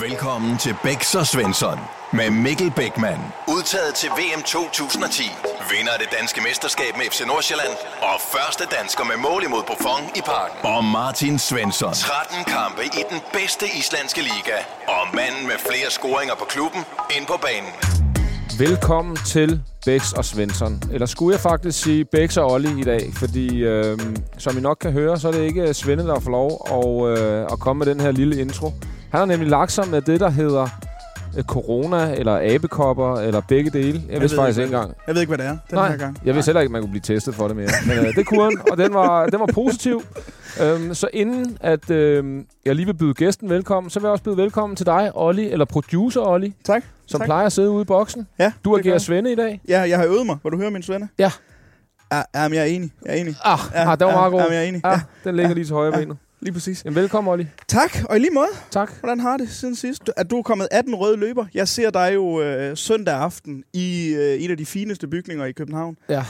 Velkommen til Bæks og Svensson med Mikkel Bækman. Udtaget til VM 2010. Vinder af det danske mesterskab med FC Nordsjælland. Og første dansker med mål imod Buffon i parken. Og Martin Svensson. 13 kampe i den bedste islandske liga. Og manden med flere scoringer på klubben ind på banen. Velkommen til Bex og Svensson. Eller skulle jeg faktisk sige Bex og Olli i dag, fordi øh, som I nok kan høre, så er det ikke øh, Svende, der får lov at, øh, at komme med den her lille intro. Han har nemlig lagt sig med det, der hedder corona, eller abekopper, eller begge dele. Jeg, jeg vidste faktisk ikke engang. Jeg ved ikke, hvad det er den Nej, her gang. jeg vidste heller ikke, man kunne blive testet for det mere. Men øh, det kunne han, og den var, den var positiv. Øhm, så inden at øh, jeg lige vil byde gæsten velkommen, så vil jeg også byde velkommen til dig, Olli, eller producer Olli, Tak. som tak. plejer at sidde ude i boksen. Ja, Du agerer. Svende i dag. Ja, jeg har øvet mig. Vil du høre min svende? Ja. Ja, men jeg er enig. Jeg er enig. Ah, Ja, ah den var ja, meget god. ja, men jeg er enig. Ah, Ja. den ligger Ja. lige til højre Ja. benet. Lige præcis. Jamen, velkommen, Olli. Tak, og i lige måde. Tak. Hvordan har det siden sidst? At du er kommet af den røde løber. Jeg ser dig jo øh, søndag aften i øh, en af de fineste bygninger i København. Ja.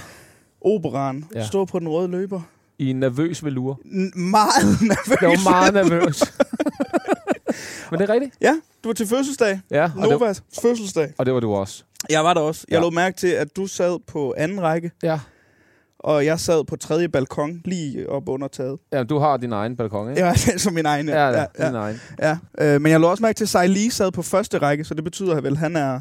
Operan. Ja. Stå på den røde løber. I en nervøs velure. N- meget nervøs. Jeg var meget nervøs. Men det er rigtigt. Ja, du var til fødselsdag. Ja, det, Novas fødselsdag. og det var du også. Jeg var der også. Jeg Ja. lå mærke til, at du sad på anden række, Ja. Og jeg sad på tredje balkon lige op under taget. ja du har din egen balkon, ikke? Ja, som min egen. ja, ja, ja, din egen. ja. Øh, men jeg lå også mærke til, at Sejli sad på første række, så det betyder vel, at han er,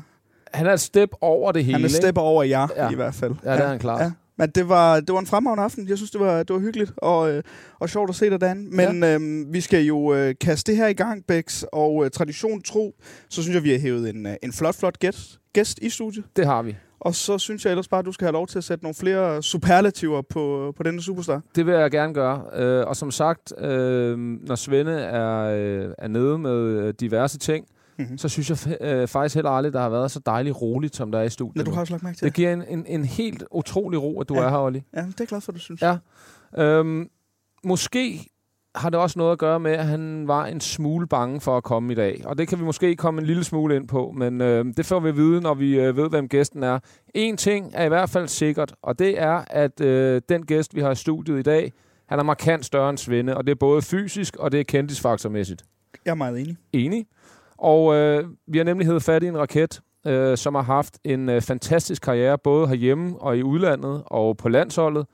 Han er et step over det hele, han er ikke? stepper over jer Ja. ja. i hvert fald. Ja, det er han klart. Ja. Men det var, det var en fremragende aften. Jeg synes, det var, det var hyggeligt og, øh, og sjovt at se dig, Dan. Men ja. øhm, vi skal jo øh, kaste det her i gang, Bex. Og øh, tradition tro, så synes jeg, vi har hævet en, øh, en flot, flot gæst, gæst i studiet. Det har vi. Og så synes jeg ellers bare, at du skal have lov til at sætte nogle flere superlativer på, på denne superstar. Det vil jeg gerne gøre. Øh, og som sagt, øh, når Svende er, øh, er nede med øh, diverse ting, Mm-hmm. så synes jeg øh, faktisk heller aldrig, der har været så dejligt roligt, som der er i studiet. Når du har også lagt mærke til Det det. giver en, en, en helt utrolig ro, at du Ja. er her, Olli. Ja, det er jeg glad for, du synes. Ja. Øhm, måske har det også noget at gøre med, at han var en smule bange for at komme i dag. Og det kan vi måske komme en lille smule ind på, men øh, det får vi at vide, når vi øh, ved, hvem gæsten er. En ting er i hvert fald sikkert, og det er, at øh, den gæst, vi har i studiet i dag, han er markant større end Svende, og det er både fysisk, og det er kendisfaktormæssigt. Jeg er meget enig. Enig. Og øh, vi har nemlig heddet fat i en raket, øh, som har haft en øh, fantastisk karriere, både herhjemme og i udlandet og på landsholdet.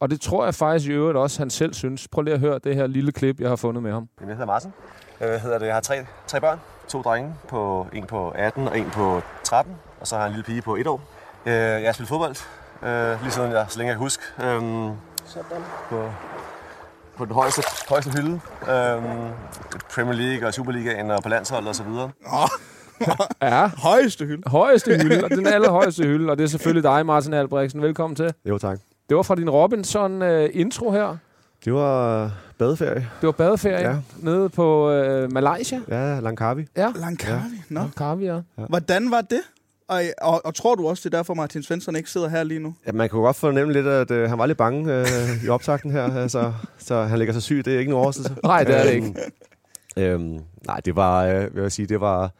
Og det tror jeg faktisk i øvrigt også, han selv synes. Prøv lige at høre det her lille klip, jeg har fundet med ham. Jeg hedder Martin. Jeg, hedder det. jeg har tre, tre børn. To drenge. På, en på 18 og en på 13. Og så har jeg en lille pige på et år. Øh, Jeg har spillet fodbold, øh, lige siden jeg, så længe jeg kan huske. Øhm, På, på den højeste, højeste hylde. Øhm, Premier League og Superligaen og på landsholdet og så videre. Ja, Højeste hylde. højeste hylde, og den allerhøjeste hylde. Og det er selvfølgelig dig, Martin Albrechtsen. Velkommen til. Jo, tak. Det var fra din Robinson-intro her. Det var badeferie. Det var badeferie Ja. nede på øh, Malaysia. Ja, Langkawi. Ja, Langkawi. Nå. Carvi, ja. Hvordan var det? Og, og, og tror du også, det er derfor, Martin Svensson ikke sidder her lige nu? Ja, man kunne godt fornemme lidt, at øh, han var lidt bange øh, i optakten her, altså, så han ligger så syg, det er ikke nogen overraskelse. Nej, det er det ikke. Øhm, nej, det var, øh, vil jeg sige, det var...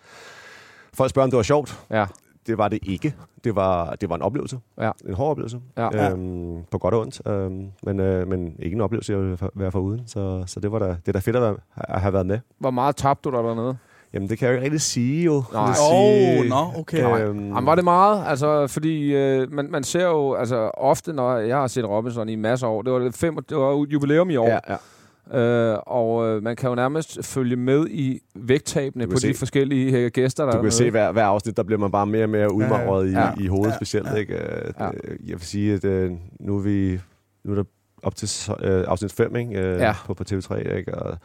Folk spørger, om det var sjovt. Ja, Det var det ikke. Det var, det var en oplevelse. Ja. En hård oplevelse. Ja. Øhm, på godt og ondt. Øhm, men, øh, men ikke en oplevelse, jeg ville være for uden. Så, så det var da, det er da fedt at, være, at have været med. hvor meget tabte du der dernede? Jamen, det kan jeg jo ikke rigtig sige, jo. Nej. Åh, oh, nå, okay. Øhm, Jamen, var det meget? Altså, fordi øh, man, man ser jo altså, ofte, når jeg har set Robinson i masser af år, det var, fem, det var jubilæum i år, Ja, ja. Øh, og øh, man kan jo nærmest følge med i vægttabene på kan de se- forskellige øh, gæster, der Du kan se, hver, hver afsnit, der bliver man bare mere og mere udmagret Ja. i, i hovedet Ja. specielt. Ja. Ikke? Øh, Ja. Jeg vil sige, at øh, nu er, vi, nu er der op til øh, afsnit 5 ikke? Øh, Ja. på, på TV3, ikke? og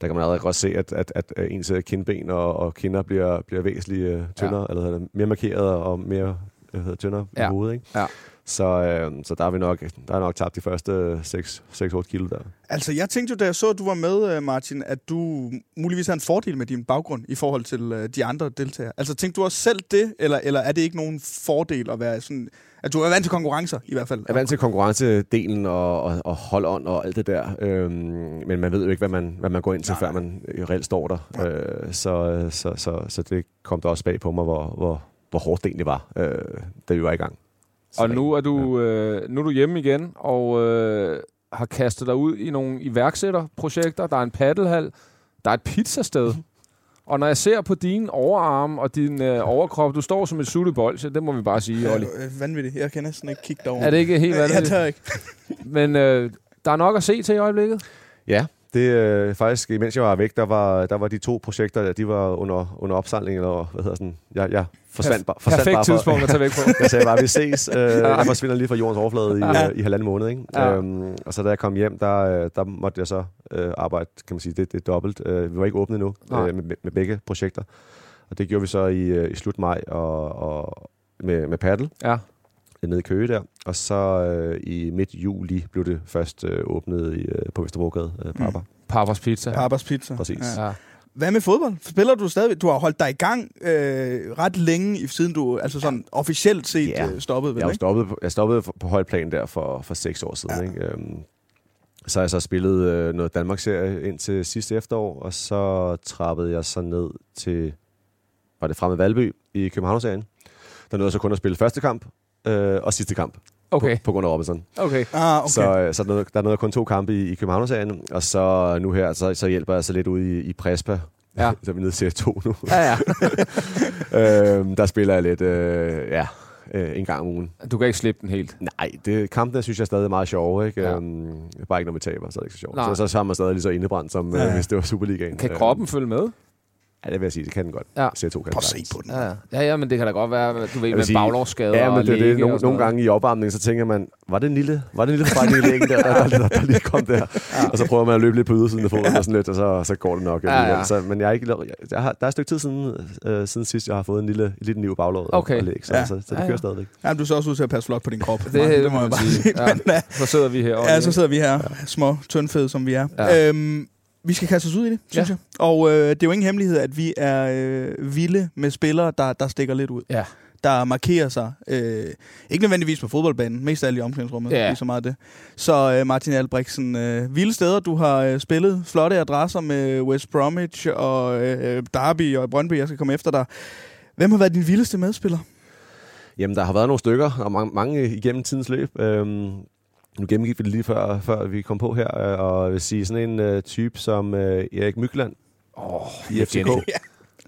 der kan man allerede godt se, at, at, at øh, ens øh, kindben og, og kinder bliver, bliver væsentligt øh, tyndere, eller hvad hedder det, mere markeret og mere hvad hedder, det, tyndere Ja. i hovedet. Ikke? Ja. Så, øh, så der er vi nok, der er nok tabt de første 6-8 kilo der. Altså, jeg tænkte jo, da jeg så, at du var med, øh, Martin, at du muligvis har en fordel med din baggrund i forhold til øh, de andre deltagere. Altså, tænkte du også selv det, eller, eller er det ikke nogen fordel at være sådan... At du er vant til konkurrencer, i hvert fald. Jeg er vant til konkurrencedelen og, og, og holdånd og alt det der, øhm, men man ved jo ikke, hvad man, hvad man går ind til, Nej. før man øh, reelt står der. Øh, så, så, så, så det kom der også bag på mig, hvor, hvor, hvor hårdt det egentlig var, øh, da vi var i gang. Så Og nu er du, øh, nu er du hjemme igen, og øh, har kastet dig ud i nogle iværksætterprojekter. Der er en paddelhal, der er et pizzasted, Og når jeg ser på dine overarm og din øh, overkrop, du står som et suttet bolsje, det må vi bare sige, Olli. Ja, øh, vanvittigt. Jeg kan næsten ikke kigge derover. Er det ikke helt Jeg vanvittigt? tør ikke. Men øh, der er nok at se til i øjeblikket. Ja, det øh, faktisk, mens jeg var væk, der var, der var de to projekter, der, de var under, under opsejling, eller hvad hedder sådan, jeg, jeg forsvandt, bare, forsvandt Perfekt bare for, tidspunkt at tage væk på. Jeg sagde bare, vi ses. Øh, jeg forsvinder lige fra jordens overflade i, Ja. øh, i halvanden måned. Ikke? Ja. Øhm, og så da jeg kom hjem, der, øh, der måtte jeg så øh, arbejde, kan man sige, det, det er dobbelt. Øh, vi var ikke åbne Nej. øh, med, med, med begge projekter. Og det gjorde vi så i, øh, i slut maj og, og med, med paddle Ja. Nede i Køge der. Og så øh, i midt juli blev det først øh, åbnet i, øh, på Vesterbrogade øh, på Mm. Papas Pizza. Papas Pizza. Præcis. Ja. Hvad med fodbold? Spiller du stadig? Du har holdt dig i gang øh, ret længe, i- siden du altså sådan officielt set Ja. øh, stoppede, vel, Jeg, ikke? stoppet, på- jeg stoppede på, på højt plan der for, for seks år siden. Ja. Ikke? Øhm, så har jeg så spillet øh, noget Danmarks-serie indtil sidste efterår, og så trappede jeg så ned til, var det fremme Valby i København-serien. Der nåede jeg så kun at spille første kamp øh, og sidste kamp Okay, på, på grund af Robinson. okay. Ah, okay. Så, øh, så der, der nåede kun to kampe i, i København-serien, og så nu her, så, så hjælper jeg så lidt ud i, i Prespa. Ja. så er vi nede til 2 nu. Ja, ja. øhm, der spiller jeg lidt, øh, ja, øh, en gang om ugen. Du kan ikke slippe den helt. Nej, det, kampene synes jeg stadig er meget sjove. Ikke? Ja. Øhm, bare ikke når vi taber, så er det ikke så sjovt. Nej. Så, så er man stadig lige så indebrændt, som Ja. ja. øh, hvis det var Superligaen. Kan Øhm, kroppen følge med? Ja, det vil jeg sige, det kan den godt. Ja. C2 kan den Prøv at se på den. Ja, ja. ja, ja, men det kan da godt være, du ved, med sige- baglovsskader Ja, men og det, er det, nogle, nogle gange i opvarmningen, så tænker man, var det en lille, var det en lille forfejling i lægen der, der, der, der, der, lige kom der? Ja. Og så prøver man at løbe lidt på ydersiden af foden og sådan lidt, og så, så går det nok. Ja, ja. Så, men jeg er ikke, jeg, jeg har, der er et stykke tid siden, øh, siden sidst, jeg har fået en lille, en lille niv baglov Okay. og læg, så, Ja. ja. så, så, det Ja, ja. kører stadigvæk. Jamen, du ser også ud til at passe flot på din krop. Det, Martin, det, det må man sige. Ja. Men, øh, Så sidder vi her. Ja, så sidder vi her, små, tyndfede som vi er. Vi skal kaste os ud i det, synes Ja. jeg. Og øh, det er jo ingen hemmelighed, at vi er øh, vilde med spillere, der, der stikker lidt ud. Ja. Der markerer sig. Øh, ikke nødvendigvis på fodboldbanen, mest af alt i omklædningsrummet. Ja. Lige så meget det. Så øh, Martin Albrechtsen, øh, vilde steder, du har øh, spillet. Flotte adresser med West Bromwich og øh, Derby og Brøndby. Jeg skal komme efter dig. Hvem har været din vildeste medspiller? Jamen, der har været nogle stykker, og mange, mange igennem tidens løb. Øhm, nu gennemgik vi det lige før, før vi kom på her, øh, og jeg vil sige sådan en uh, type som uh, Erik Mykland Åh, i FCK.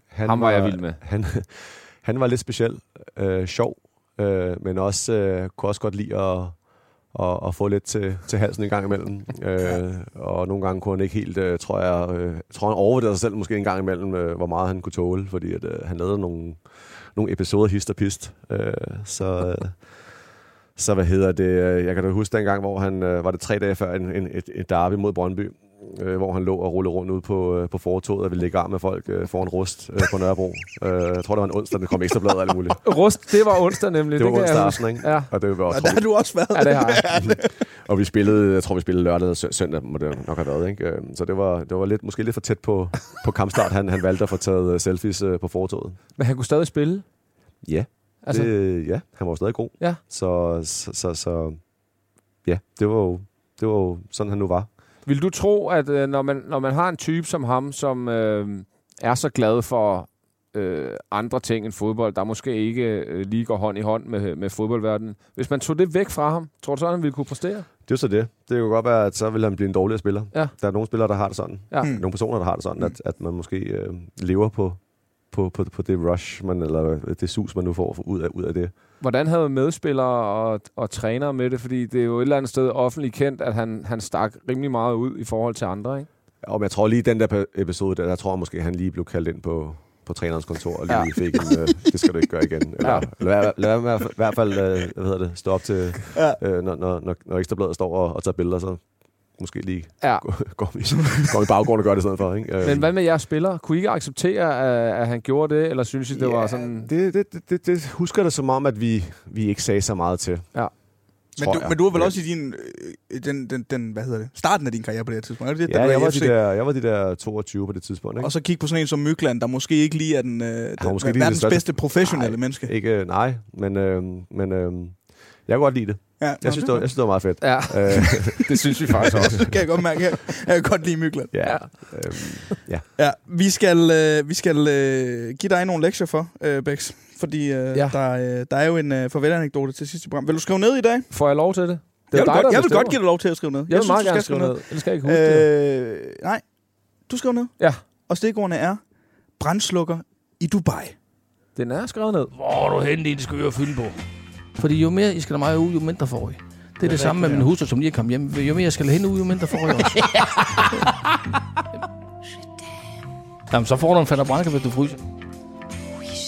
Han Ham var jeg vild med. Han, han var lidt speciel, øh, sjov, øh, men også øh, kunne også godt lide at, at, at få lidt til, til halsen en gang imellem. Øh, og nogle gange kunne han ikke helt, øh, tror jeg, øh, tror han overvurderede sig selv måske en gang imellem, øh, hvor meget han kunne tåle, fordi at, øh, han lavede nogle, nogle episoder hist og pist. Øh, så, øh, så hvad hedder det? øh, Jeg kan da huske dengang, hvor han øh, var det tre dage før en, en, et, et derby mod Brøndby, øh, hvor han lå og rullede rundt ude på, øh, på fortoget og ville lægge arm med folk øh, foran Rust øh, på Nørrebro. øh, jeg tror, det var en onsdag, den kom ekstra blad og alt muligt. Rust, det var onsdag nemlig. Det var kan jeg onsdag aften, ikke? Ja. Og det var Og også der har du også været. Ja, det har jeg. og vi spillede, jeg tror, vi spillede lørdag og sø- søndag, må det nok have været. Ikke? Øh, Så det var, det var lidt, måske lidt for tæt på, på kampstart. Han, han valgte at få taget selfies på fortoget. Men han kunne stadig spille. Ja, Altså, det, ja, han var jo stadig god. Ja. Så, så, så, så ja, det var, jo, det var jo sådan, han nu var. vil du tro, at øh, når, man, når man har en type som ham, som øh, er så glad for øh, andre ting end fodbold, der måske ikke øh, lige går hånd i hånd med, med fodboldverdenen. Hvis man tog det væk fra ham, tror du så, han ville kunne præstere? Det er så det. Det kan jo godt være, at så vil han blive en dårligere spiller. Ja. Der er nogle spillere, der har det sådan. Ja. Mm. Nogle personer, der har det sådan, at, at man måske øh, lever på, på, på, på det rush, man, eller det sus, man nu får ud af, ud af det. Hvordan havde medspillere og, og trænere med det? Fordi det er jo et eller andet sted offentligt kendt, at han, han stak rimelig meget ud i forhold til andre, ikke? Og men jeg tror lige den der episode, der, der tror jeg måske, at han lige blev kaldt ind på, på trænerens kontor og lige Ja. ja. fik en, øh, det skal du ikke gøre igen. Eller, Ja. ja. eller lad, lad, i hvert fald øh, hvad hedder det, stå op til, Ja. øh, når, når, når, når Ekstrabladet står og, og tager billeder, så måske lige Ja. gå, går, i, går i baggrunden og gør det i stedet for. Ikke? Men hvad med jeres spillere? Kunne I ikke acceptere, at, han gjorde det, eller synes I, det var sådan... Det, det, det, det, det husker det som om, at vi, vi ikke sagde så meget til. Ja. Men du, jeg. men du var vel Ja. også i din, øh, den, den, den, hvad hedder det, starten af din karriere på det her tidspunkt. Er det Ja, jeg var, de der, jeg var de der 22 på det tidspunkt. Ikke? Og så kigge på sådan en som Mykland, der måske ikke lige er den, øh, den måske lige den verdens største- bedste professionelle Nej, menneske. Ikke, øh, nej, men, øh, men øh, jeg kan godt lide det. Ja, Jeg synes, det var, jeg synes, det var meget fedt. Ja, Øh, det synes vi faktisk også. det kan jeg godt mærke. Jeg, jeg kan godt lide Mykland. ja. Øh, Ja, vi skal, øh, vi skal øh, give dig nogle lektier for, øh, Bex. Fordi øh, Ja. ja. der, øh, der er jo en øh, farvelanekdote til sidste program. Vil du skrive ned i dag? Får jeg lov til det? Det jeg vil, godt, der jeg vil godt give dig lov til at skrive ned. Jeg vil meget du gerne skal skrive ned. Ellers skal jeg ikke huske det. Øh, nej, du skriver ned. Ja. Og stikordene er brandslukker i Dubai. Den er skrevet ned. Hvor er du henne det skøre fylde på? Fordi jo mere I skal mig ud, jo mindre får I. Det er det samme med min hustru, som lige er kommet hjem. Jo mere jeg skal hende ud, jo mindre får I også. Jamen, så får du en fatter brænker, hvis du fryser.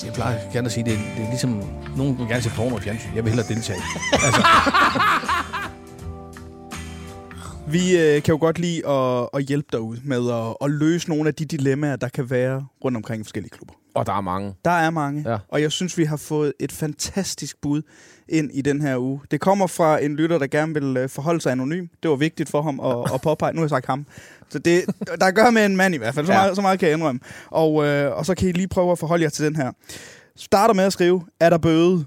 Jeg plejer gerne at sige, det er, det er ligesom... Nogen vil gerne se porno i fjernsyn. Jeg vil hellere deltage. Vi øh, kan jo godt lide at, at hjælpe dig ud med at, at løse nogle af de dilemmaer, der kan være rundt omkring i forskellige klubber. Og der er mange. Der er mange, Ja. og jeg synes, vi har fået et fantastisk bud ind i den her uge. Det kommer fra en lytter, der gerne vil øh, forholde sig anonym. Det var vigtigt for ham at, at påpege. Nu har jeg sagt ham. Så det, der gør med en mand i hvert fald. Så, Ja. meget, så meget kan jeg indrømme. Og, øh, og så kan I lige prøve at forholde jer til den her. Starter med at skrive, er der bøde?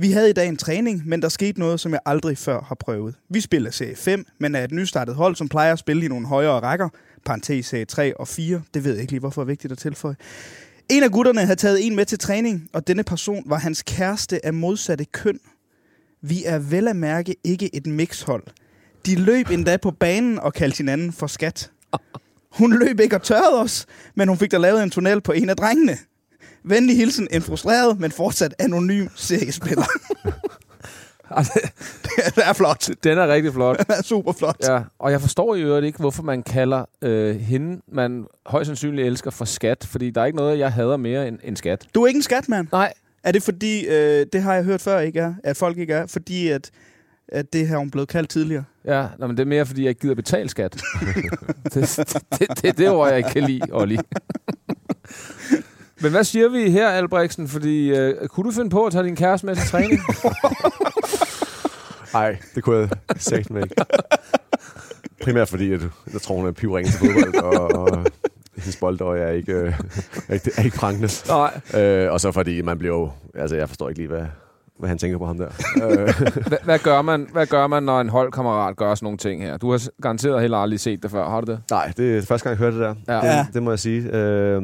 Vi havde i dag en træning, men der skete noget, som jeg aldrig før har prøvet. Vi spiller serie 5, men er et nystartet hold, som plejer at spille i nogle højere rækker. Parentes serie 3 og 4. Det ved jeg ikke lige, hvorfor er vigtigt at tilføje. En af gutterne havde taget en med til træning, og denne person var hans kæreste af modsatte køn. Vi er vel at mærke ikke et mixhold. De løb endda på banen og kaldte hinanden for skat. Hun løb ikke og tørrede os, men hun fik da lavet en tunnel på en af drengene. Venlig hilsen, en frustreret, men fortsat anonym seriespiller. det er flot. Den er rigtig flot. Den er super flot. Ja, og jeg forstår i øvrigt ikke, hvorfor man kalder øh, hende, man højst sandsynligt elsker, for skat. Fordi der er ikke noget, jeg hader mere end, end skat. Du er ikke en skatmand. Nej. Er det fordi, øh, det har jeg hørt før ikke er, at folk ikke er, fordi at, at det har hun blevet kaldt tidligere? Ja, nå, men det er mere, fordi jeg ikke gider betale skat. det, det, det, det er det ord, jeg ikke kan lide, Olli. Men hvad siger vi her, Albrechtsen? Fordi, øh, kunne du finde på at tage din kæreste med til træning? Nej, det kunne jeg sagt mig ikke. Primært fordi, at jeg tror, hun er pivringen til fodbold, og, og hendes boldøje er ikke, øh, er ikke, er ikke prangende. Nej. Øh, og så fordi man bliver jo... Altså, jeg forstår ikke lige, hvad, hvad han tænker på ham der. øh, Hvad, hvad, gør man, hvad gør man, når en holdkammerat gør sådan nogle ting her? Du har garanteret heller aldrig set det før, har du det? nej, det er første gang, jeg hørte det der. Ja. Det, Ja. det må jeg sige. Øh,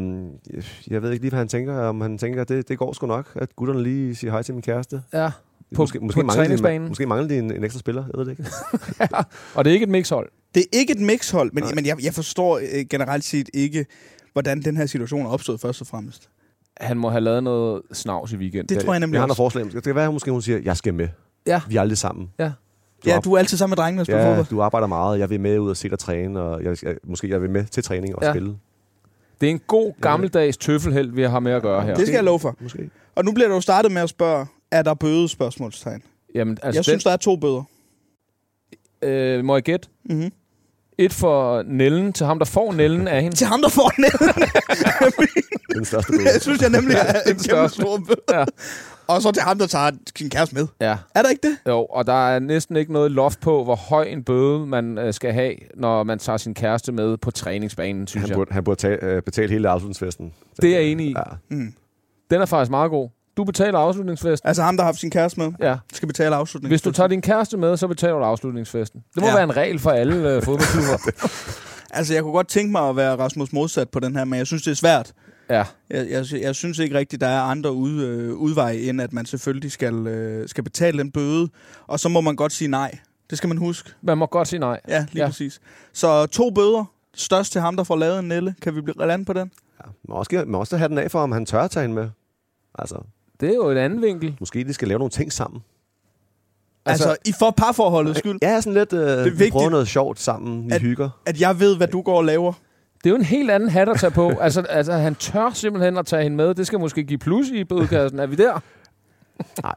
jeg ved ikke lige, hvad han tænker. Om han tænker, at det, det går sgu nok, at gutterne lige siger hej til min kæreste. Ja. På- måske, måske, på mangler de, måske mangler de en, en ekstra spiller, jeg ved det ikke. Og det er ikke et mixhold. Det er ikke et mixhold, men, Nej. men jeg, jeg forstår øh, generelt set ikke, hvordan den her situation er opstået først og fremmest. Han må have lavet noget snavs i weekenden. Det tror jeg nemlig Jeg har også. forslag. Det kan være, at måske hun siger, jeg skal med. Ja. Vi er aldrig sammen. Ja. Du Ja, du er altid sammen med drengene og spiller Ja, fodbold. du arbejder meget. Jeg vil med ud og se dig træne, og jeg, jeg, måske jeg vil med til træning og Ja. spille. Det er en god gammeldags tøffelheld, vi har med at gøre her. Det skal jeg love for. Måske. Og nu bliver du jo startet med at spørge, er der bøde spørgsmålstegn? Jamen, Altså jeg synes, der er to bøder. den, øh, må jeg gætte? Mm-hmm. Et for Nellen, til ham, der får Nellen af hende. Til ham, der får er den største bøde. det synes jeg nemlig er en kæmpe største. stor bøde. Ja. Og så til ham, der tager sin kæreste med. Ja, Er der ikke det? jo, og der er næsten ikke noget loft på, hvor høj en bøde man øh, skal have, når man tager sin kæreste med på træningsbanen, synes Han jeg. burde, han burde tage, øh, betale hele afslutningsfesten. Det er jeg enig i. Ja. Mm. Den er faktisk meget god. Du betaler afslutningsfesten. Altså ham, der har haft sin kæreste med, Ja. skal betale afslutningen. Hvis du tager din kæreste med, så betaler du afslutningsfesten. Det må Ja. være en regel for alle øh, fodboldklubber. Altså, jeg kunne godt tænke mig at være Rasmus modsat på den her, men jeg synes, det er svært. ja. Jeg, jeg, jeg synes ikke rigtigt, der er andre ud, øh, udveje, end at man selvfølgelig skal, øh, skal betale den bøde. Og så må man godt sige nej. Det skal man huske. Man må godt sige nej. Ja, lige ja. Præcis. Så to bøder. Størst til ham, der får lavet en nelle. Kan vi blive lande på den? Ja. Man også, man også have den af for, om han tør at tage hende med. Altså, Det er jo et andet vinkel. måske de skal lave nogle ting sammen. Altså, altså i for parforholdets skyld, Ja, sådan lidt, øh, er vi vigtigt, prøver noget sjovt sammen, vi at- hygger. at jeg ved, hvad du går og laver. Det er jo en helt anden hat at tage på. altså, altså, han tør simpelthen at tage hende med. Det skal måske give plus i bødekassen. Er vi der? Nej.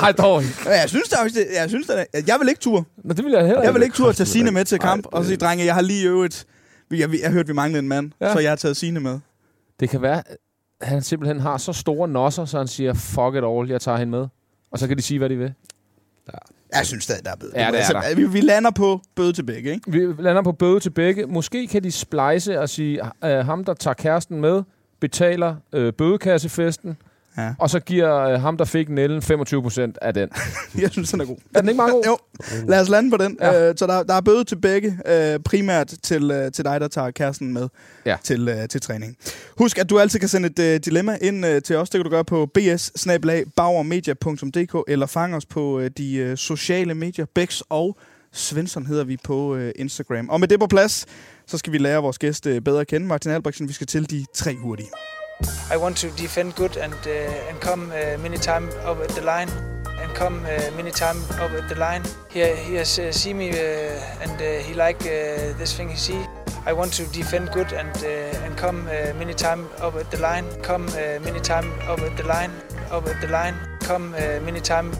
Nej, dog ikke. Ja, Jeg synes, der, er- jeg synes, der, er- jeg vil ikke tur. Men det vil jeg heller Jeg vil ikke. tur at tage Signe med til kamp, Nej, og sige, drenge, jeg har lige øvet. Jeg, jeg, jeg hørte, vi manglede en mand, Ja. så jeg har taget Signe med. Det kan være, han simpelthen har så store nosser, så han siger, fuck it all, jeg tager hende med. Og så kan de sige, hvad de vil. Jeg synes stadig, der er bøde. Ja, det er altså, Vi, vi lander på bøde til begge, ikke? Vi lander på bøde til begge. Måske kan de splice og sige, at ham, der tager kæresten med, betaler øh, bødekassefesten, Ja. og så giver øh, ham, der fik Nellen, 25 procent af den. Jeg synes, den er god. Er den ikke meget god? Jo, lad os lande på den. Ja. Øh, så der, der er bøde til begge, øh, primært til, øh, til dig, der tager kæresten med Ja. til, øh, til træning. Husk, at du altid kan sende et øh, dilemma ind øh, til os. Det kan du gøre på bs eller fange os på øh, de øh, sociale medier. Bex og Svensson hedder vi på øh, Instagram. Og med det på plads, så skal vi lære vores gæst øh, bedre at kende. Martin Albrechtsen, vi skal til de tre hurtige. I want to defend good and uh, and come uh, many time up at the line and come uh, many time up at the line. He he has uh, see me uh, and uh, he like uh, this thing he see. I want to defend good and uh, and come uh, many time up at the line. Come uh, many time up at the line. Up at the line. Come uh, many time.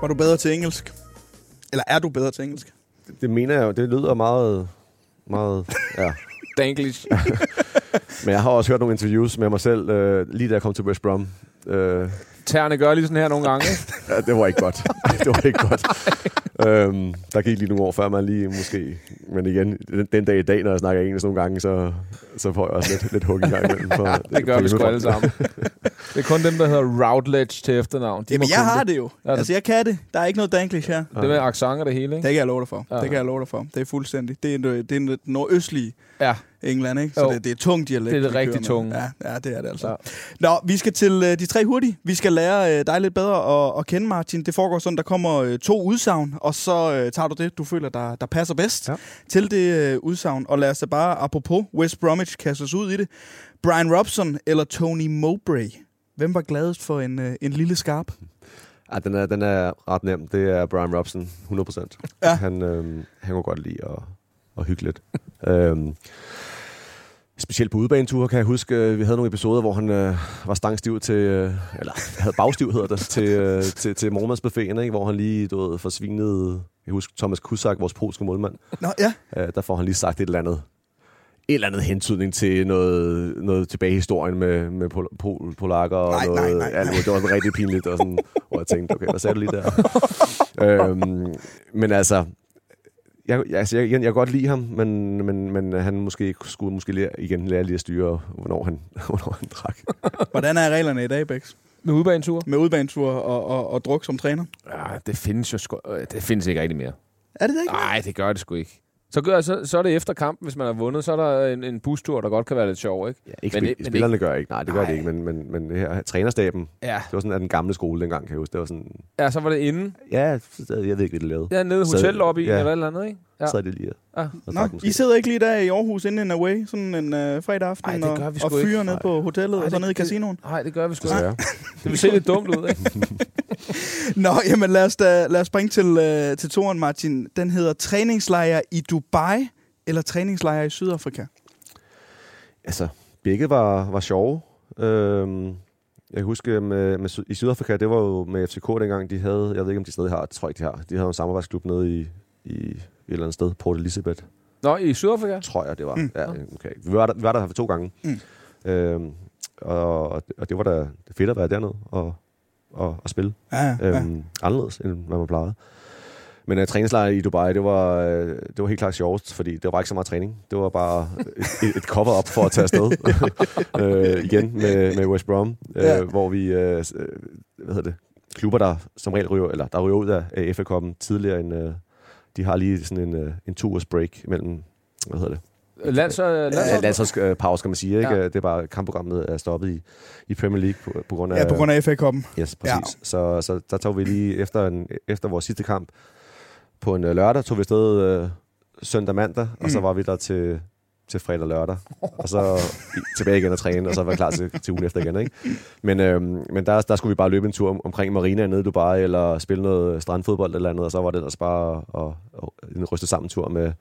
Var du bedre til engelsk? Eller er du bedre til engelsk? Det mener jeg jo. Det lyder meget... meget ja. Danglish. Men jeg har også hørt nogle interviews med mig selv, øh, lige da jeg kom til West Brom. Øh, Tæerne gør lige sådan her nogle gange. ja, det var ikke godt. det var ikke godt. øhm, der gik lige nogle år før man lige måske... Men igen, den, den dag i dag, når jeg snakker engelsk nogle gange, så, så får jeg også lidt, lidt hug i gang imellem. For, Det gør vi sgu alle sammen. Det er kun dem, der hedder Routledge til efternavn. De Jamen, jeg har det jo. Ja, det- Altså, jeg kan det. Der er ikke noget danglish her. Det med accent og det hele, Det ikke? kan jeg love dig for. Ja. Det kan jeg love dig for. Det er fuldstændig. Det er, det er den nordøstlige Ja. England, ikke? Så Jo. det, det er tung dialekt. Det er det rigtig tunge. Ja, ja, det er det altså. Ja. Nå, vi skal til øh, de tre hurtige. Vi skal lære øh, dig lidt bedre at, at kende, Martin. Det foregår sådan, der kommer øh, to udsagn, og så øh, tager du det, du føler, der, der passer bedst Ja. til det øh, udsagn. Og lad os da bare, apropos West Bromwich, kaste os ud i det. Brian Robson eller Tony Mowbray? Hvem var gladest for en, øh, en lille skarp? Ja, den er, den er ret nem. Det er Brian Robson, 100%. Ja. Han, øhm, han kunne godt lide at, at hygge lidt. øhm, specielt på udebaneture kan jeg huske, øh, vi havde nogle episoder, hvor han øh, var stangstiv til, øh, eller havde bagstiv hedder det, til, øh, til, til morgenmadsbuffeten, ikke? hvor han lige du ved, forsvinede, jeg husker Thomas Kusak, vores polske målmand, Nå, ja. øh, der får han lige sagt et eller andet et eller andet hentydning til noget, noget tilbage i historien med, med pol, pol, polakker og Nej, nej, noget. nej, alt muligt. det var sådan rigtig pinligt, og sådan, hvor jeg tænkte, okay, hvad sagde du lige der? øhm, men altså, jeg, jeg, altså, jeg, jeg, jeg kan godt lide ham, men, men, men han måske skulle måske lære, igen lære lige at styre, hvornår han, hvornår han drak. Hvordan er reglerne i dag, Bex? Med udbanetur? Med udbanetur og, og, og druk som træner? Ja, det findes jo sgu, øh, det findes ikke rigtig mere. Er det det ikke? Nej, det gør det sgu ikke. Så, gør, så, så er det efter kampen, hvis man har vundet, så er der en, en bustur, der godt kan være lidt sjov, ikke? Ja, ikke Men men, det- spil, men spillerne gør ikke, nej, det gør det ikke, men, men, men det her, trænerstaben, Ja. det var sådan af den gamle skole dengang, kan jeg huske. Det var sådan, Ja, så var det inde. ja, jeg ved ikke, hvad det lavede. Ja, nede i hotellobbyen ja. eller et eller andet, ikke? Ja. Så er det lige ja. og Nå. I sidder ikke lige der i Aarhus inden en away, sådan en øh, fredag aften, Ej, det gør og, vi og sgu ikke. fyre ned på hotellet, Ej, og så det- ned i det- casinoen. Nej, det gør vi sgu ikke. Desværre. Det vil se lidt dumt ud, ikke? Nå, jamen lad os, da, lad os springe til, øh, til toren, Martin. Den hedder træningslejr i Dubai eller træningslejr i Sydafrika? Altså, begge var, var sjove. Øhm, jeg kan huske, med, med, i Sydafrika, det var jo med FCK dengang, de havde, jeg ved ikke, om de stadig har, det tror jeg ikke, de har. De havde en samarbejdsklub nede i, i et eller andet sted, Port Elizabeth, Nå, i Sydafrika? tror jeg, det var. Mm. Ja, okay. Vi var der, vi var der for to gange. Mm. Øhm, og, og det var da det fedt at være dernede og, og, og spille. Ja, ja. Øhm, anderledes, end hvad man plejede. Men uh, træningslejr i Dubai, det var, øh, det var helt klart sjovest, fordi det var ikke så meget træning. Det var bare et, et cover op for at tage afsted. øh, igen med, med West Brom, øh, Ja. hvor vi, øh, øh, hvad hedder det, klubber, der som regel ryger, eller der ryger ud af, af FA Cup'en tidligere end, øh, de har lige sådan en, øh, en to break mellem, hvad hedder det, Lands, øh, Ja, lands, landsholdspause, kan man sige. Ikke? Ja. Det er bare, kampprogrammet er stoppet i, i Premier League på, på grund af... ja, på grund af FA-koppen. Yes, præcis. Ja. Så, så der tog vi lige efter, en, efter vores sidste kamp på en øh, lørdag, tog vi afsted øh, søndag mandag, mm. og så var vi der til, til fredag lørdag. Og så tilbage igen og træne, og så var vi klar til, til ugen efter igen. Ikke? Men, øh, men der, der skulle vi bare løbe en tur om, omkring marina nede i Dubai, eller spille noget strandfodbold eller andet, og så var det ellers bare og, og en rystet sammen tur med,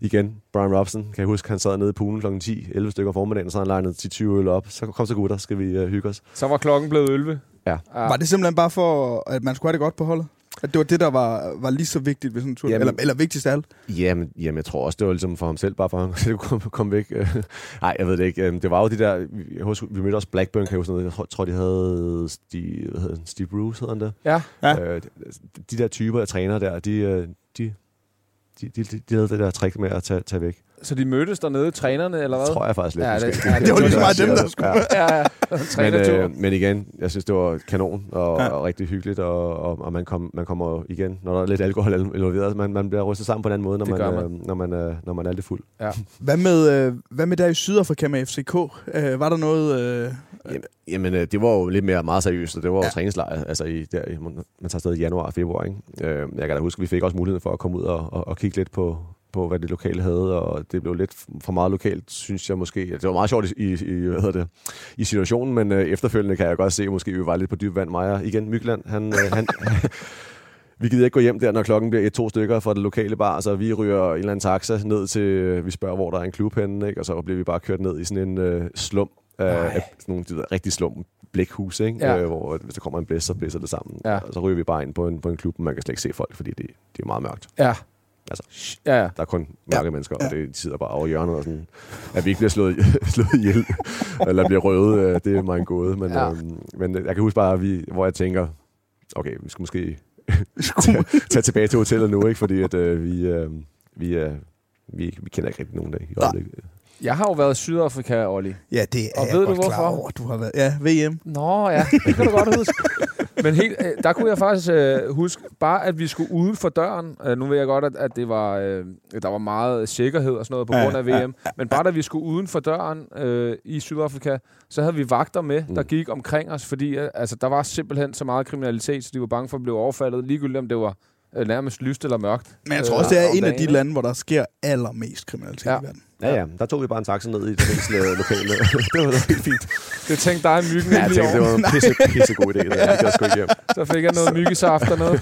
igen, Brian Robson, kan jeg huske, han sad nede i poolen kl. 10, 11 stykker om formiddagen, og så havde han legnet 10-20 øl op. Så kom så gutter, skal vi øh, hygge os. Så var klokken blevet 11. Ja. ja. Var det simpelthen bare for, at man skulle have det godt på holdet? At det var det, der var, var lige så vigtigt ved sådan en tur? Jamen- eller, eller vigtigst af alt? Jamen, jamen, jeg tror også, det var ligesom for ham selv, bare for at han selv komme, komme væk. Nej, jeg ved det ikke. Øhm, Det var jo de der, jeg husker, vi mødte også Blackburn, kan jeg huske noget. Jeg tror, de havde Steve, hvad hedder? Steve Bruce, hedder han det? Ja. Ja. Øh, de- de der typer af trænere der, de, øh, de, de, de, de, de havde det der trick med at tage, tage væk. Så de mødtes dernede, trænerne, eller hvad? Tror jeg faktisk lidt. Ja, det- ja, det var lige så meget dem, der skulle. Ja. Ja, ja. Men, øh, men igen, jeg synes, det var kanon og, Ja. ja. og rigtig hyggeligt, og, og, og man, kom, man kommer igen, når der er lidt alkohol involveret, man, man bliver rystet sammen på en anden måde, når Det man, man. Øh, når, man, øh, når man er lidt fuld. Hvad med, øh, hvad med der i Sydafrika med FCK? Øh, var der noget... Øh, Jamen, jamen øh, det var jo lidt mere meget seriøst, og det var jo Ja. ja. træningslejr, altså i, der, man tager afsted i januar og februar. Ikke? Øh, jeg kan da huske, at vi fik også muligheden for at komme ud og, og, og kigge lidt på, på, hvad det lokale havde, og det blev lidt for meget lokalt, synes jeg måske. Det var meget sjovt i, i, hvad hedder det, i situationen, men øh, efterfølgende kan jeg godt se, at måske vi var lidt på dyb vand. Maja, igen, Mykland, han, øh, han, vi gider ikke gå hjem der, når klokken bliver et-to stykker fra det lokale bar, så vi ryger en eller anden taxa ned til, øh, vi spørger, hvor der er en klub henne, ikke? og så bliver vi bare kørt ned i sådan en øh, slum, af sådan nogle de der, rigtig slum blækhus, ikke? Ja. Øh, hvor hvis der kommer en blæst, så blæser det sammen. Ja. Og så ryger vi bare ind på en, på en klub, men man kan slet ikke se folk, fordi det, det er meget mørkt. Ja. Altså. Ja, ja. Der er kun mørke ja. mennesker, og det de sidder bare over hjørnet, og sådan, at vi ikke bliver slået, slået ihjel, eller bliver røvet, øh, det er mig en gåde. Men, Ja. øhm, men jeg kan huske bare, at vi, hvor jeg tænker, okay, vi skal måske tage, tage tilbage til hotellet nu, ikke? fordi at, øh, vi, øh, vi, øh, vi, vi kender ikke rigtig nogen dag i øjeblikket. Jeg har jo været i Sydafrika, Olli. Ja, det er Og jeg ved du godt klar hvorfor? over, du har været. Ja, VM. Nå ja, det kan du godt huske. Men helt, øh, der kunne jeg faktisk øh, huske, bare at vi skulle uden for døren. Øh, nu ved jeg godt, at, at det var, øh, der var meget sikkerhed og sådan noget på Ja, grund af ja, VM. Men bare da vi skulle uden for døren øh, i Sydafrika, så havde vi vagter med, der Mm. gik omkring os, fordi øh, altså, der var simpelthen så meget kriminalitet, så de var bange for at blive overfaldet, ligegyldigt om det var øh, nærmest lyst eller mørkt. Men jeg tror øh, også, det er en af de lande, hvor der sker allermest kriminalitet Ja. i verden. Ja, ja, der tog vi bare en taxa ned i det fængsel øh, lokale. det var helt fint. Det tænkte dig, myggen Ja, jeg lige tænkte, det var en pisse, pisse god idé. Det der. Jeg sgu ikke hjem. Så fik jeg noget myggesaft og noget.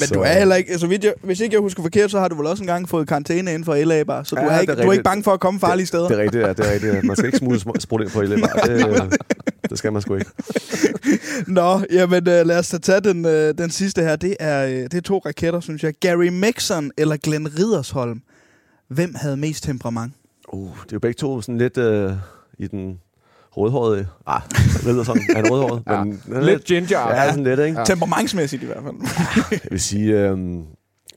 Men du er heller ikke, så vidt jeg, hvis ikke jeg husker forkert, så har du vel også engang fået karantæne inden for LA bare, så du, Ja, er, det ikke, er du er ikke bange for at komme farlige steder. Det er rigtigt, ja, det er rigtigt. Man skal ikke smule sm- sprudt ind på LA bar. Det, det skal man sgu ikke. Nå, jamen uh, lad os da tage den, uh, den sidste her. Det er, uh, det er to raketter, synes jeg. Gary Mixon eller Glenn Ridersholm. Hvem havde mest temperament? Uh, det er jo begge to sådan lidt øh, i den rødhårede... Ah, ved sådan, er han rødhåret? Ja. Men, Lidt ginger. Ja, sådan lidt, ikke? Ja. Temperamentsmæssigt i hvert fald. Jeg vil sige, øhm,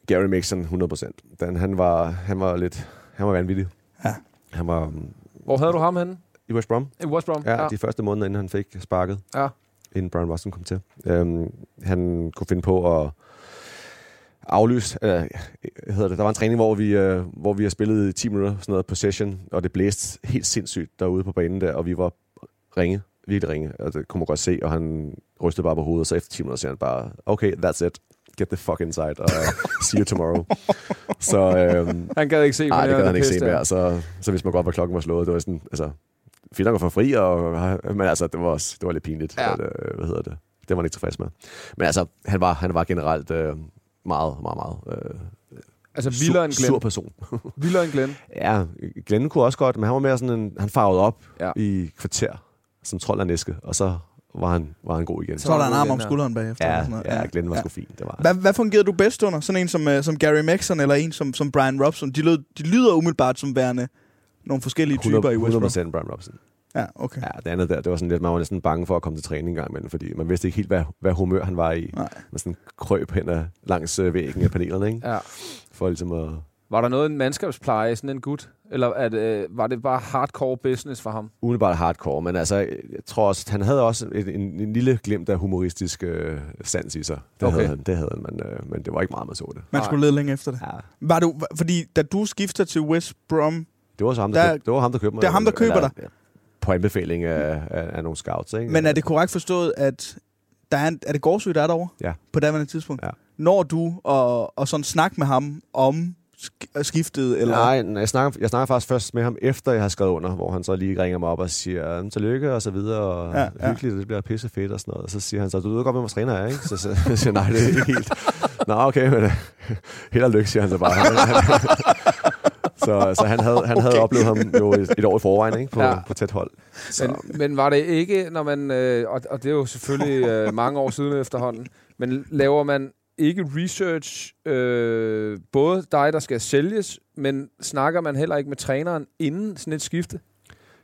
Gary Mixon 100%. Den, han, var, han var lidt... Han var vanvittig. Ja. Han var øhm, Hvor havde du ham henne? I West Brom. I West Brom? Ja, ja, de første måneder, inden han fik sparket. Ja. Inden Brian Watson kom til. Øhm, han kunne finde på at aflyse... Øh, hedder det? Der var en træning, hvor vi, øh, hvor vi har spillet i 10 minutter, sådan noget possession, og det blæste helt sindssygt derude på banen der, og vi var ringe, virkelig ringe, og det kunne man godt se, og han rystede bare på hovedet, og så efter 10 minutter siger han bare, okay, that's it. Get the fuck inside, og see you tomorrow. så øhm, Han gad ikke se Nej, det mere gad han ikke se mere. Så, så vidste man godt, hvor klokken var slået. Det var sådan, altså, fint nok at få fri, og, men altså, det var, også, det var lidt pinligt. Ja. At, øh, hvad hedder det? Det var han ikke tilfreds med. Men altså, han var, han var generelt øh, meget, meget, meget øh, Altså vildere end sur, sur Glenn. person. Vildere end Glenn. ja, Glenn kunne også godt, men han var mere sådan en, han farvede op Ja. i kvarter, som trold og næske, og så var han, var han god igen. Så var der en arm om skulderen bagefter. ja, sådan noget. ja, Glenn var Ja. sgu fint. Det var, Hvad, hvad fungerede du bedst under? Sådan en som, uh, som Gary Mixon eller en som, som Brian Robson? De, lød, de lyder umiddelbart som værende nogle forskellige typer i West Brom. 100% Brian Robson. Ja, okay. Ja, det andet der, det var sådan lidt, man var næsten bange for at komme til træning en gang imellem, fordi man vidste ikke helt, hvad, hvad humør han var i. Nej. Man sådan krøb hen ad, langs øh, væggen af panelerne, ikke? Ja. For ligesom at... Var der noget en mandskabspleje, sådan en gut? Eller at, øh, var det bare hardcore business for ham? Umiddelbart hardcore, men altså, jeg tror også, han havde også en, en, en lille glimt af humoristisk øh, sans i sig. Det Okay. havde han, det havde han, men, øh, men det var ikke meget, man så det. Man Nej. skulle lede længe efter det. Ja. Var du, fordi da du skifter til West Brom, Det var så ham, der, Der- køb, det var ham, der købte mig. det er ham, der køber eller, dig? ja, På anbefaling af, af, af nogle scouts, ikke? men er det korrekt forstået, at der er, en, er det Gårdsø, der er derovre? Ja. På daværende tidspunkt? Ja. Når du og, og sådan snakke med ham om sk- skiftet, eller... Nej, nej, jeg snakker, jeg snakker faktisk først med ham, efter jeg har skrevet under, hvor han så lige ringer mig op og siger, "Jamen, tillykke og så videre, og Ja, ja, hyggeligt, og det bliver pisse fedt og sådan noget. Og så siger han så, du ved godt, hvem vores træner er, ikke? Så, så, jeg siger nej, det er ikke helt. Nå, okay, men held og lykke, siger han så bare. så, så han havde, han havde Okay. oplevet ham jo et, et år i forvejen, ikke? På, Ja. ja. på tæt hold. Så, Men, men var det ikke, når man... Øh, og, og det er jo selvfølgelig øh, mange år siden efterhånden. Men laver man ikke research, øh, både dig, der skal sælges, men snakker man heller ikke med træneren inden sådan et skifte?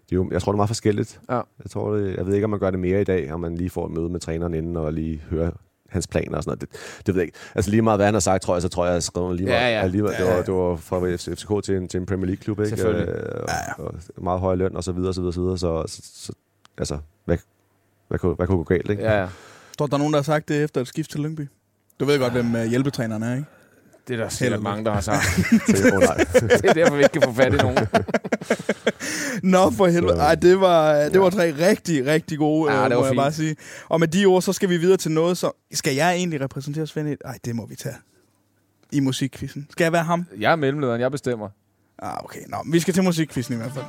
det er jo, jeg tror, det er meget forskelligt. Ja. Jeg, tror, det, jeg ved ikke, om man gør det mere i dag, om man lige får et møde med træneren inden og lige hører hans planer og sådan noget. Det, det ved jeg ikke. Altså lige meget, hvad han har sagt, tror jeg, så tror jeg, jeg har skrevet lige meget. Ja, ja. Lige meget. Det, Ja, var, det var fra FCK til en, til en Premier League-klub, ikke? Selvfølgelig. Øh, og, Ja, og meget høj løn og så videre, og så videre, så videre. Så, så, så altså, hvad, hvad, kunne, hvad kunne gå galt, ikke? Ja, ja. Tror du, der er nogen, der har sagt det efter et skift til Lyngby? Du ved godt, hvem uh, hjælpetræneren er, ikke? Det er der sikkert og mange, der har sagt. Så, nej. det er derfor, vi ikke kan få fat i nogen. Nå, for helvede. Ej, det var, det var tre rigtig, rigtig gode, Ja, ja, det må var jeg fint. bare sige. Og med de ord, så skal vi videre til noget, så... Skal jeg egentlig repræsentere Svend? i- Ej, det må vi tage. i musikquizzen? Skal jeg være ham? Jeg er mellemlederen, jeg bestemmer. Ah, okay. Nå, vi skal til musikquizzen i hvert fald.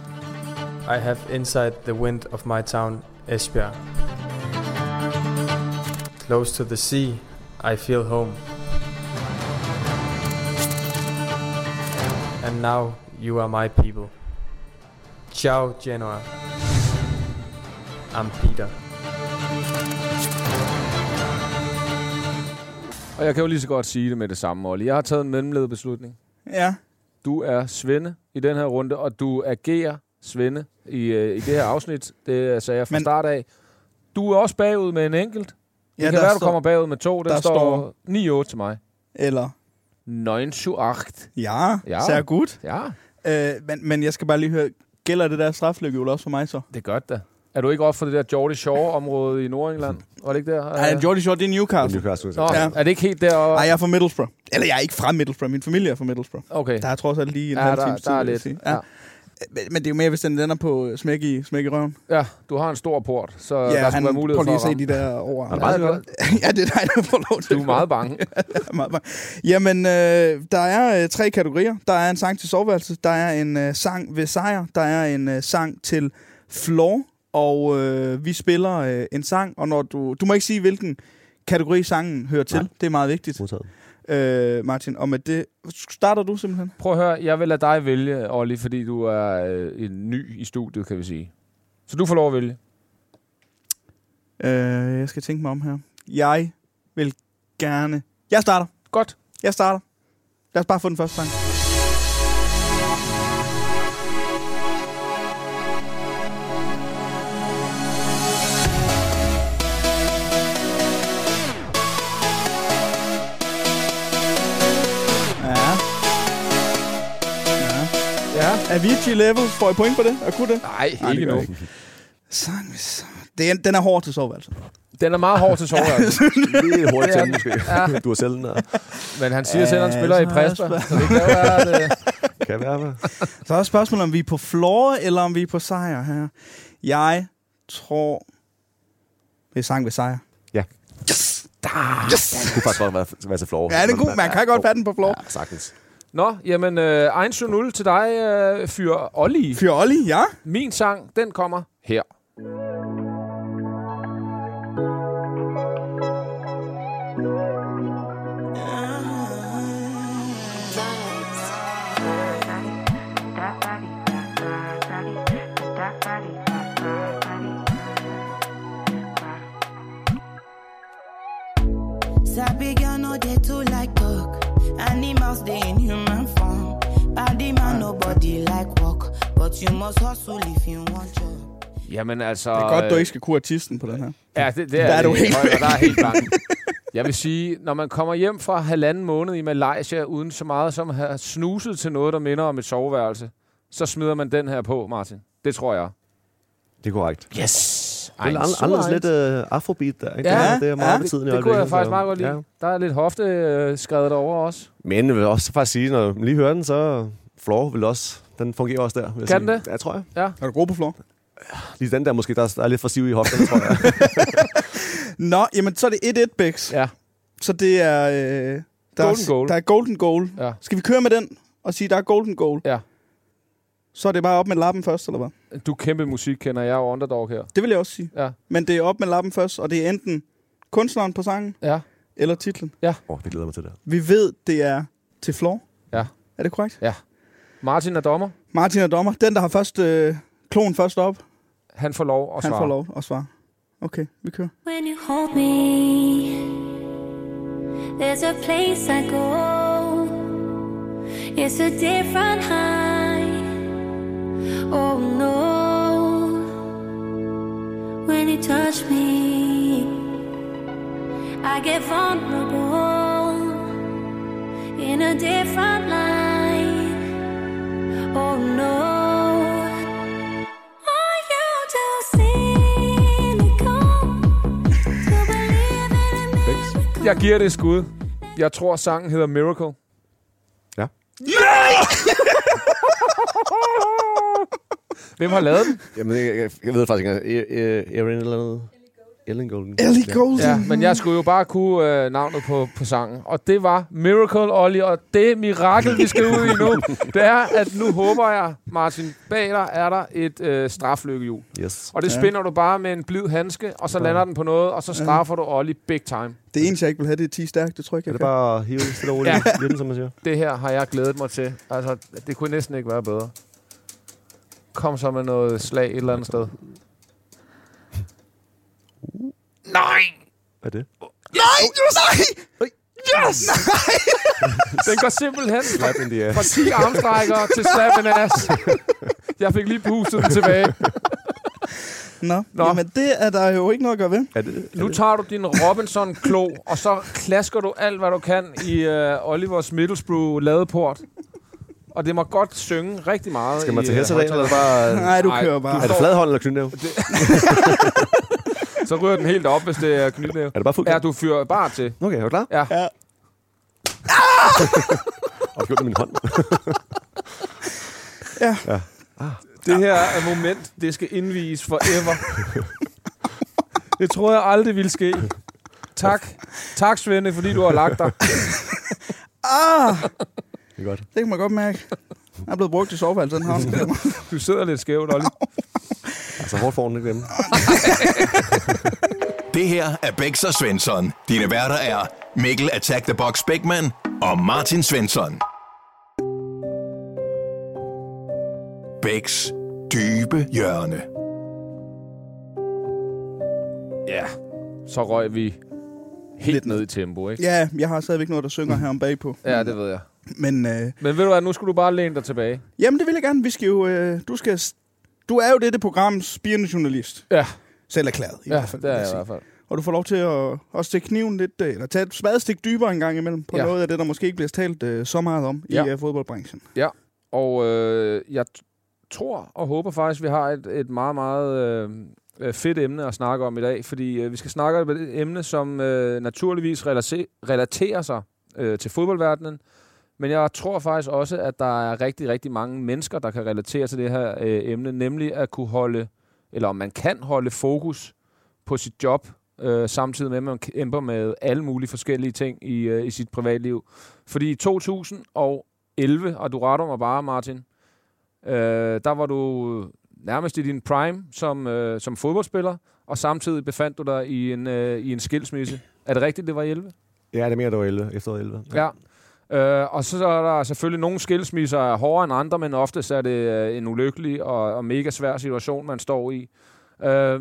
I have inside the wind of my town, Esbjerg. Close to the sea, I feel home. And now you are my people. Ciao, Genoa. I'm Peter. Og jeg kan jo lige så godt sige det med det samme, Olli. Jeg har taget en mellemledet beslutning. Ja. Du er Svende i den her runde, og du agerer Svende i, øh, i det her afsnit. Det sagde jeg fra Men- start af. Du er også bagud med en enkelt. Det Ja, kan der være, du står- kommer bagud med to. Den der står 9-8 til mig. Eller... 9-8. Ja, Ja. ja. ser godt. Ja, Øh, men, men jeg skal bare lige høre, gælder det der strafløbhjul også for mig så? det er godt da. Er du ikke op for det der Geordie Shore-område i Nordengland? Var det ikke der? Nej, Jordi Short, det er Newcastle. Newcastle. Nå, Ja. er det ikke helt derovre? Nej, jeg er fra Middlesbrough. Eller jeg er ikke fra Middlesbrough. Min familie er fra Middlesbrough. Okay. Der er trods alt lige en Ja, halv der, times tid, der er lidt. sige. Ja. Men, men det er jo mere, hvis den lander på smæk i, smæk i røven. ja, du har en stor port, så ja, der han, være mulighed for at at se ramme. de der over. Er det meget Ja, godt? ja, det er dig, der får lov til Du er meget bange. meget, meget. Jamen, øh, der er øh, tre kategorier. Der er en sang til soveværelset, der er en øh, sang ved sejr, der er en øh, sang til floor, og øh, vi spiller øh, en sang, og når du... Du må ikke sige, hvilken kategori sangen hører til. Nej. Det er meget vigtigt, Modtaget. Øh, Martin. Og med det... Starter du simpelthen? Prøv at høre, jeg vil lade dig vælge, Olli, fordi du er øh, en ny i studiet, kan vi sige. Så du får lov at vælge. Øh, jeg skal tænke mig om her. Jeg vil gerne... Jeg starter. Godt. Jeg starter. Lad os bare få den første sang. Ja. Avicii Levels, får I point på det? Og kunne det? Nej, Nej, ikke det nu. Sang, sang. Det er, den er hård til soveværelset. Den er meget hård til soveværelset. Lidt hurtigt Det er til, måske. Ja. Du har selv den der. Men han siger selv, at han Ja, spiller i er spørg- Så det kan være, at... øh, Kan være med. Så er spørgsmålet, om vi er på floor, eller om vi er på sejr her. Jeg tror... Det er sang ved sejr. Yes! Det kunne faktisk godt være, være til floor. Ja, den er god. Man kan godt have den på floor. Ja, sagtens. Nå, jamen øh, 1-0 til dig, øh, fyr Olli. Fyr Olli, ja. Min sang, den kommer her. But you must hustle if you want job. Jamen altså... Det er godt, du øh, ikke skal kunne artisten på den her. Ja, det, det Der er, er det du helt højt, og der er helt blank. Jeg vil sige, når man kommer hjem fra halvanden måned i Malaysia, uden så meget som at have snuset til noget, der minder om et soveværelse, så smider man den her på, Martin. Det tror jeg. Det er korrekt. Yes! Det er an- anderledes lidt uh, afrobeat der. Ikke? Ja, det er meget ja, tiden i Det kunne jeg faktisk meget godt lide. Ja. Der er lidt hofte øh, skrevet derovre også. Men jeg vil også faktisk sige, når man lige hører den, så Floor vil også, den fungerer også der. Vil jeg Kan sige. den det? Ja, tror jeg. Er du god på floor? Lige den der måske, der er, der er lidt for siv i hofterne, tror jeg. Nå, jamen så er det 1-1, Bex. Ja. Så det er... Øh, der Golden er, goal. Der er golden goal. Ja. Skal vi køre med den og sige, der er golden goal? Ja. Så er det bare op med lappen først, eller hvad? Du er kæmpe musik kender jeg er jo underdog her. Det vil jeg også sige. Ja. Men det er op med lappen først, og det er enten kunstneren på sangen Ja. eller titlen. Åh, oh, det glæder mig til det. Vi ved, det er til floor. Ja. Er det korrekt? Martin er dommer. Martin er dommer. Den, der har først øh, kloen først op, Han får lov at han svare. får lov at svare. Okay, vi kører. When you hold me, there's a place I go. It's a different high. Oh no. When you touch me, I get vulnerable in a different light. Jeg giver det et skud. Jeg tror, sangen hedder Miracle. Ja. Hvem har lavet den? Jamen, jeg, jeg, jeg ved faktisk ikke, er- er- er Erin eller noget? Ellen Golden. Ellie Golden. Ja, men jeg skulle jo bare kunne øh, navnet på, på sangen. Og det var Miracle, Olli. Og det mirakel, vi skal ud i nu, det er, at nu håber jeg, Martin, bag dig er der et øh, straflykkehjul. Yes. Og det Ja. spinder du bare med en blid handske, og så lander den på noget, og så straffer du Olli big time. Det eneste, jeg ikke vil have, det er 10 stærkt. Det tror jeg ikke, Er jeg det kan. bare at hive stille og roligt Ja. den, som man siger? Det her har jeg glædet mig til. Altså, det kunne næsten ikke være bedre. Kom så med noget slag et eller andet sted. Nej! Hvad er det? Nej! Nej! Yes! Den går simpelthen Slap in the fra ass. 10 armstrækker til slap en ass. Jeg fik lige pustet den tilbage. Nå, Nå. Nå. Jamen, det er der jo ikke noget at gøre ved. Er det, er Nu det? tager du din Robinson-klo, og så klasker du alt, hvad du kan i uh, Olivers Middlesbrough ladeport. Og det må godt synge rigtig meget. Skal man i, tage øh, hestedagen, eller er det bare... Nej, du Nej, kører du bare. Er det fladhånd eller knytnæve? Så ryger den helt op, hvis det er knytnæve. Er det bare fuld Ja, du fyrer bare til. Okay, er du klar? Ja. Ja. Og gjort det med min hånd. Det her er moment, det skal indvies forever. det tror jeg aldrig ville ske. Tak. Tak, Svende, fordi du har lagt dig. Ah! Det er godt. Det kan man godt mærke. Jeg er blevet brugt i havn. Du sidder lidt skævt, Olli. Altså, hårdt får den ikke hjemme. Det her er Bæks og Svensson. Dine værter er Mikkel Attack the Box Bækman og Martin Svensson. Bæks dybe hjørne. Ja, så røg vi helt Lidt ned i tempo, ikke? Ja, jeg har stadigvæk noget, der synger her om bagpå. Ja, det ved jeg. Men øh, Men ved du hvad, nu skulle du bare læne dig tilbage. jamen, det vil jeg gerne. Vi skal jo... Øh, du, skal, du er jo dette programs spirende journalist. Ja, Selv erklæret, i ja hvert fald. det er jeg i hvert fald. Og du får lov til at også stikke kniven lidt, øh, eller tage et spadestik dybere en gang imellem, på Ja. ja. noget af det, der måske ikke bliver talt øh, så meget om Ja. i øh, fodboldbranchen. Og øh, jeg tror og håber faktisk, vi har et, et meget, meget øh, øh, fedt emne at snakke om i dag. Fordi øh, vi skal snakke om et emne, som øh, naturligvis relaterer sig øh, til fodboldverdenen. Men jeg tror faktisk også, at der er rigtig, rigtig mange mennesker, der kan relatere til det her øh, emne. Nemlig at kunne holde, eller om man kan holde fokus på sit job, øh, samtidig med, at man kæmper med alle mulige forskellige ting i, øh, i sit privatliv. Fordi i 2011, og du retter mig bare, Martin, øh, der var du nærmest i din prime som, øh, som fodboldspiller, og samtidig befandt du dig i en, øh, i en skilsmisse. Er det rigtigt, det var i 11? Ja, det mener du 11, efteråret 11. Ja. Øh, og så er der selvfølgelig nogle skilsmisser er hårdere end andre, men oftest er det øh, en ulykkelig og, og mega svær situation, man står i. Øh,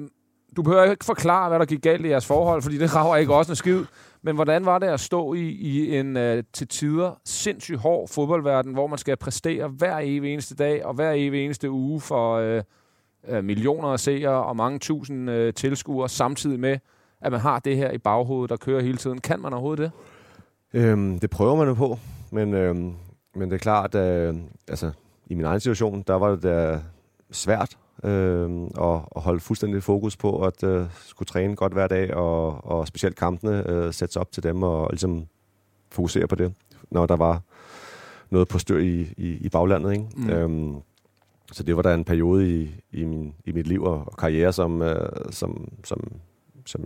du behøver ikke forklare, hvad der gik galt i jeres forhold, fordi det rager ikke også en skid. Men hvordan var det at stå i, i en øh, til tider sindssygt hård fodboldverden, hvor man skal præstere hver evig eneste dag og hver evig eneste uge for øh, øh, millioner af seere og mange tusind øh, tilskuere, samtidig med, at man har det her i baghovedet, der kører hele tiden. Kan man overhovedet det? Øhm, det prøver man jo på, men, øhm, men det er klart, at øh, altså, i min egen situation, der var det da svært øh, at, at holde fuldstændig fokus på at øh, skulle træne godt hver dag, og, og specielt kampene øh, sætte sig op til dem og ligesom fokusere på det, når der var noget på styr i, i, i baglandet. Ikke? Mm. Øhm, så det var der en periode i, i, min, i mit liv og, og karriere, som, øh, som, som, som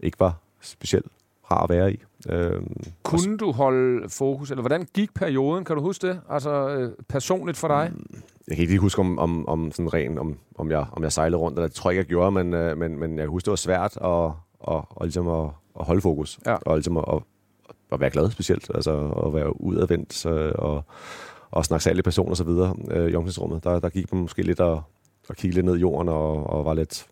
ikke var specielt rar at være i. Øhm, Kunne du holde fokus, eller hvordan gik perioden? Kan du huske det? Altså øh, personligt for dig? Jeg kan ikke lige huske om, om, om sådan ren, om, om, jeg, om jeg sejlede rundt, eller det tror jeg ikke, jeg gjorde, men, øh, men, men jeg kan huske, det var svært at, at, at, ligesom at, at holde fokus, Ja. og ligesom at, at, at være glad specielt, altså at være udadvendt øh, og, og snakke særlige personer og så videre øh, i omklædningsrummet. Der, der gik man måske lidt og, og kiggede lidt ned i jorden og, og var lidt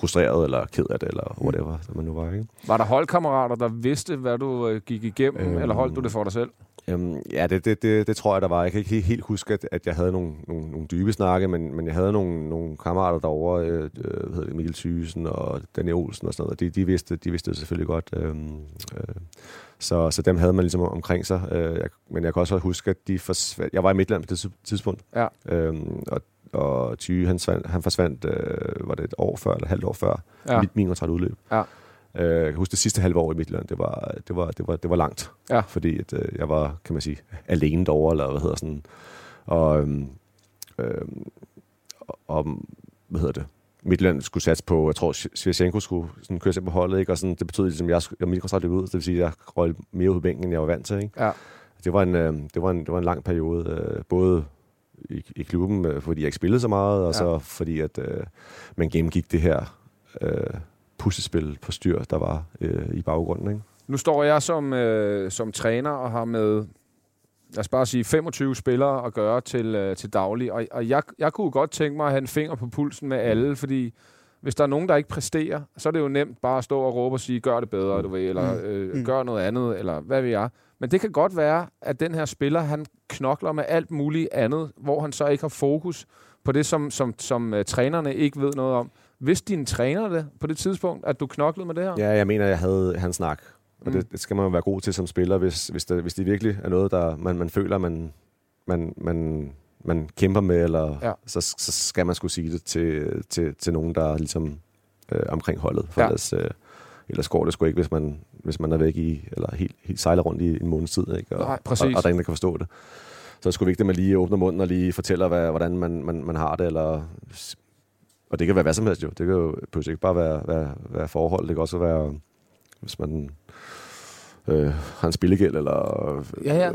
frustreret eller ked af det, eller whatever, som man nu var. Ikke? Var der holdkammerater, der vidste, hvad du øh, gik igennem, øhm, eller holdt du det for dig selv? Øhm, ja, det, det, det, det tror jeg, der var. Jeg kan ikke helt, huske, at, at jeg havde nogle, nogle, nogle dybe snakke, men, men jeg havde nogle, nogle kammerater derovre, øh, øh, hvad hedder det, Mikkel Thysen og Daniel Olsen og sådan noget. De, de, vidste, de vidste det selvfølgelig godt. Øhm, øh, så, så dem havde man ligesom omkring sig. Øh, jeg, men jeg kan også huske, at de forsvandt. Jeg var i Midtland på det tidspunkt. Ja. Øhm, og, og Thy, han, svandt, han forsvandt, øh, var det et år før, eller et halvt år før, Ja. mit, min kontrakt udløb. Ja. Øh, jeg kan huske det sidste halve år i Midtjylland, det var, det var, det var, det var langt. Ja. Fordi at, øh, jeg var, kan man sige, alene derovre, eller hvad hedder sådan. Og, øhm, øhm, og, hvad hedder det? Midtjylland skulle satse på, jeg tror, Svirchenko skulle sådan køre sig på holdet, ikke? og sådan, det betød ligesom, at jeg, jeg mit kontrakt løb ud, det vil sige, at jeg røg mere ud på bænken, end jeg var vant til. Ikke? Ja. Det, var en, øh, det, var en, det var en lang periode, øh, både i, i klubben, øh, fordi jeg ikke spillede så meget, og Ja. så fordi, at øh, man gennemgik det her øh, puslespil på styr, der var øh, i baggrunden. Ikke? Nu står jeg som, øh, som træner og har med, lad os bare sige, 25 spillere at gøre til, øh, til daglig. Og, og jeg, jeg kunne godt tænke mig at have en finger på pulsen med alle, fordi hvis der er nogen, der ikke præsterer, så er det jo nemt bare at stå og råbe og sige, gør det bedre, du ved, eller øh, Mm. gør noget andet, eller hvad ved jeg. Men det kan godt være, at den her spiller, han knokler med alt muligt andet, hvor han så ikke har fokus på det, som, som, som uh, trænerne ikke ved noget om. Hvis din træner det på det tidspunkt, at du knoklede med det her? Ja, jeg mener, jeg havde hans snak. Og Mm. det, det skal man jo være god til som spiller, hvis, hvis, det, hvis det virkelig er noget, der man, man føler, man, man, man, man kæmper med, eller, Ja. så, så skal man skulle sige det til, til, til nogen, der er ligesom øh, omkring holdet. For Ja. ellers, øh, ellers går det sgu ikke, hvis man, hvis man er væk i, eller helt, helt sejler rundt i en måneds tid, ikke? Og, Nej, præcis. Og, og der er ingen, der kan forstå det. Så det er sgu vigtigt, at man lige åbner munden og lige fortæller, hvad, hvordan man, man, man har det, eller og det kan være hvad som helst jo. Det kan jo pludselig ikke bare være, være, være forhold. Det kan også være, hvis man øh, har en spillegæld, eller... Ja, ja.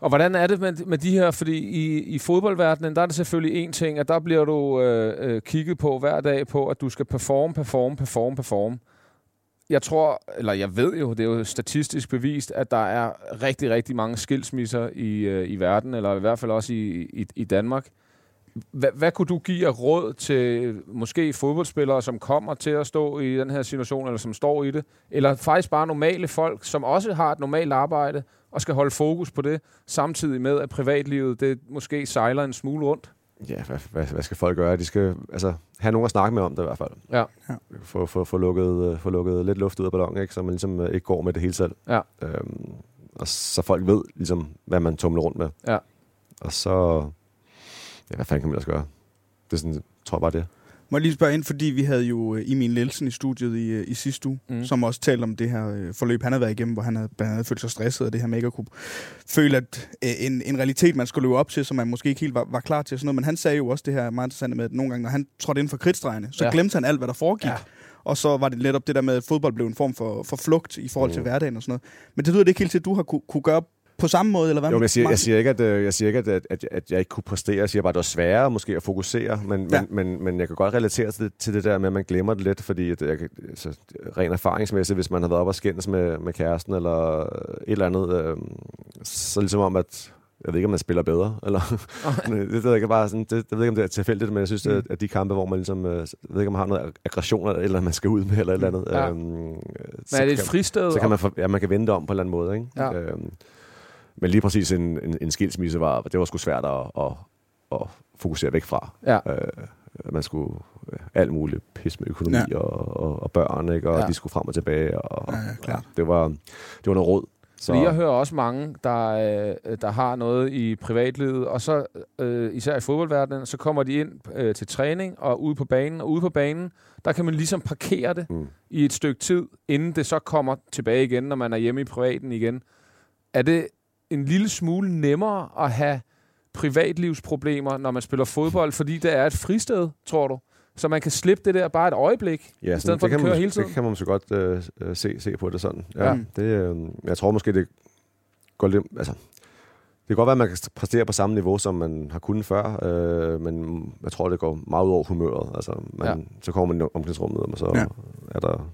Og hvordan er det med, med de her? Fordi i, i fodboldverdenen, der er det selvfølgelig en ting, at der bliver du øh, øh, kigget på hver dag på, at du skal performe, performe, performe, performe. Jeg tror, eller jeg ved jo, det er jo statistisk bevist, at der er rigtig, rigtig mange skilsmisser i, øh, i verden, eller i hvert fald også i, i, i Danmark. Hvad, hvad kunne du give af råd til måske fodboldspillere, som kommer til at stå i den her situation, eller som står i det, eller faktisk bare normale folk, som også har et normalt arbejde, og skal holde fokus på det, samtidig med, at privatlivet det måske sejler en smule rundt? Ja, hvad, hvad, hvad skal folk gøre? De skal altså, have nogen at snakke med om det i hvert fald. Ja. Få, få, få, lukket, øh, få lukket lidt luft ud af ballonen, ikke? så man ligesom øh, ikke går med det hele selv. Ja. Øhm, og så folk ved, ligesom, hvad man tumler rundt med. Ja. Og så... Ja, hvad fanden kan man ellers gøre? Det er sådan, jeg tror bare det. Må jeg lige spørge ind, fordi vi havde jo øh, Emil Nielsen i studiet i, øh, i sidste uge, Mm. som også talte om det her øh, forløb, han havde været igennem, hvor han havde blandt andet følt sig stresset af det her med ikke at kunne føle, at en, en realitet, man skulle løbe op til, som man måske ikke helt var, var klar til. og Sådan noget. Men han sagde jo også det her meget interessante med, at nogle gange, når han trådte ind for kridtstregene, så Ja. glemte han alt, hvad der foregik. Ja. Og så var det netop det der med, at fodbold blev en form for, for flugt i forhold til Mm. hverdagen og sådan noget. Men det lyder det ikke helt til, at du har kunne, kunne gøre på samme måde, eller hvad? Jo, men jeg siger, jeg siger ikke, at, øh, jeg, siger ikke at, at, at, jeg ikke kunne præstere. Jeg siger bare, at det var sværere måske at fokusere, men, Ja. men, men, men jeg kan godt relatere til det, til det der med, at man glemmer det lidt, fordi at jeg, altså, rent erfaringsmæssigt, hvis man har været op og skændes med, med kæresten eller et eller andet, øh, så ligesom om, at jeg ved ikke, om man spiller bedre, eller det, det, jeg ikke bare sådan, det, det, ved jeg ikke, om det er tilfældigt, men jeg synes, Mm. at, at de kampe, hvor man ligesom, øh, jeg ved ikke, om man har noget aggression eller eller man skal ud med, eller et eller andet, Ja. øhm, Men så er det et kan- fristed? så kan man, for, ja, man kan vende om på en eller anden måde. Ikke? Ja. Øhm, men lige præcis en, en, en skilsmisse var, det var sgu svært at, at, at fokusere væk fra. Ja. Øh, man skulle øh, alt muligt pis med økonomi Ja. ja. og, og, og børn, ikke? og Ja. ja. de skulle frem og tilbage. Og, Ja, ja, klart. det, var, det var noget råd. Så, Fordi jeg hører også mange, der, øh, der har noget i privatlivet, og så øh, især i fodboldverdenen, så kommer de ind øh, til træning og ude på banen, og ude på banen, der kan man ligesom parkere det Mm. i et stykke tid, inden det så kommer tilbage igen, når man er hjemme i privaten igen. Er det en lille smule nemmere at have privatlivsproblemer, når man spiller fodbold, fordi det er et fristed, tror du? Så man kan slippe det der bare et øjeblik, Ja, i stedet for at kan køre man, hele tiden? Det kan man måske godt øh, øh, se, se på det sådan. Ja. Ja, det, øh, jeg tror måske, det går lidt... Altså, det kan godt være, at man kan præstere på samme niveau, som man har kunnet før, øh, men jeg tror, det går meget ud over humøret. Altså, man, Ja. Så kommer man i omklædningsrummet, og så Ja. er der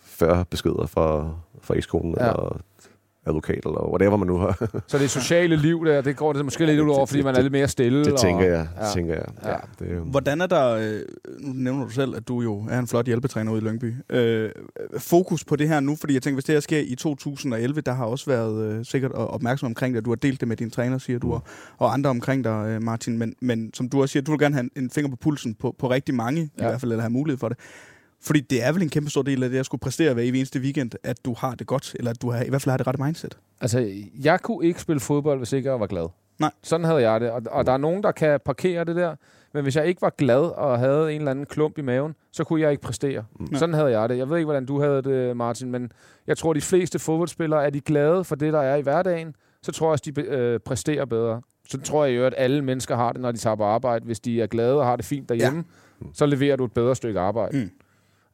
40 beskeder fra, fra ekskonen, ja. eller advokat, eller whatever man nu har. Så det sociale liv der, det går det måske lidt ud over, fordi man er lidt mere stille. det og, tænker jeg. Ja. Det tænker jeg. Ja. Ja. Det, øh, Hvordan er der, øh, nu nævner du selv, at du jo er en flot hjælpetræner ude i Lyngby, øh, fokus på det her nu, fordi jeg tænker, hvis det her sker i 2011, der har også været øh, sikkert opmærksom omkring det, at du har delt det med din træner, siger du, Mm. og, og andre omkring dig, øh, Martin, men, men som du også siger, du vil gerne have en, en finger på pulsen på, på rigtig mange. Ja. i hvert fald, eller have mulighed for det. Fordi det er vel en kæmpe stor del af det, at skulle præstere hver eneste weekend, at du har det godt, eller at du har, i hvert fald har det rette mindset. Altså, jeg kunne ikke spille fodbold, hvis ikke jeg var glad. Nej. Sådan havde jeg det. Og, og der er nogen, der kan parkere det der. Men hvis jeg ikke var glad og havde en eller anden klump i maven, så kunne jeg ikke præstere. Mm. Sådan havde jeg det. Jeg ved ikke, hvordan du havde det, Martin, men jeg tror, de fleste fodboldspillere, er de glade for det, der er i hverdagen, så tror jeg også, de øh, præsterer bedre. Så tror jeg jo, at alle mennesker har det, når de tager på arbejde. Hvis de er glade og har det fint derhjemme, ja. så leverer du et bedre stykke arbejde. Mm.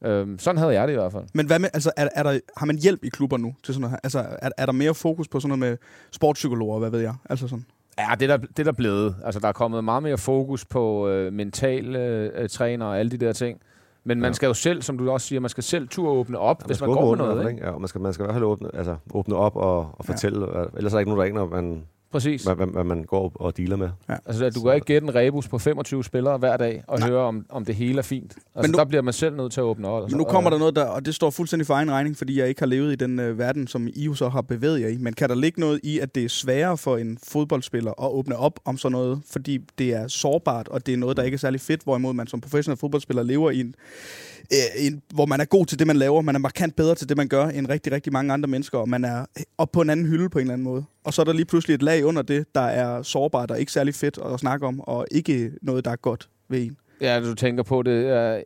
Øhm, sådan havde jeg det i hvert fald. Men hvad med, altså, er, er der, har man hjælp i klubber nu til sådan noget her? Altså, er, er der mere fokus på sådan noget med sportspsykologer, hvad ved jeg? Altså sådan. Ja, det er der, det er der blevet. Altså, der er kommet meget mere fokus på øh, mental øh, træner og alle de der ting. Men man Ja. skal jo selv, som du også siger, man skal selv tur åbne op, Ja, hvis skal man går med noget. Ikke? Ja, og man skal, man skal i hvert fald åbne, altså, åbne op og, og fortælle, ja. ellers er der ikke nogen, der aner, man, Præcis. hvad, hvad, hvad man går og dealer med. Ja. Altså, du kan ikke gætte en rebus på 25 spillere hver dag og Nej. høre, om, om det hele er fint. Altså, Men nu- der bliver man selv nødt til at åbne op. Men nu kommer der noget, der, og det står fuldstændig for egen regning, fordi jeg ikke har levet i den øh, verden, som I jo så har bevæget jer i. Men kan der ligge noget i, at det er sværere for en fodboldspiller at åbne op om sådan noget, fordi det er sårbart, og det er noget, der ikke er særlig fedt, hvorimod man som professionel fodboldspiller lever i en, øh, en, hvor man er god til det, man laver, man er markant bedre til det, man gør, end rigtig, rigtig mange andre mennesker, og man er op på en anden hylde på en eller anden måde. Og så er der lige pludselig et lag under det, der er sårbart og ikke særlig fedt at snakke om, og ikke noget, der er godt ved en. Ja, du tænker på, det er,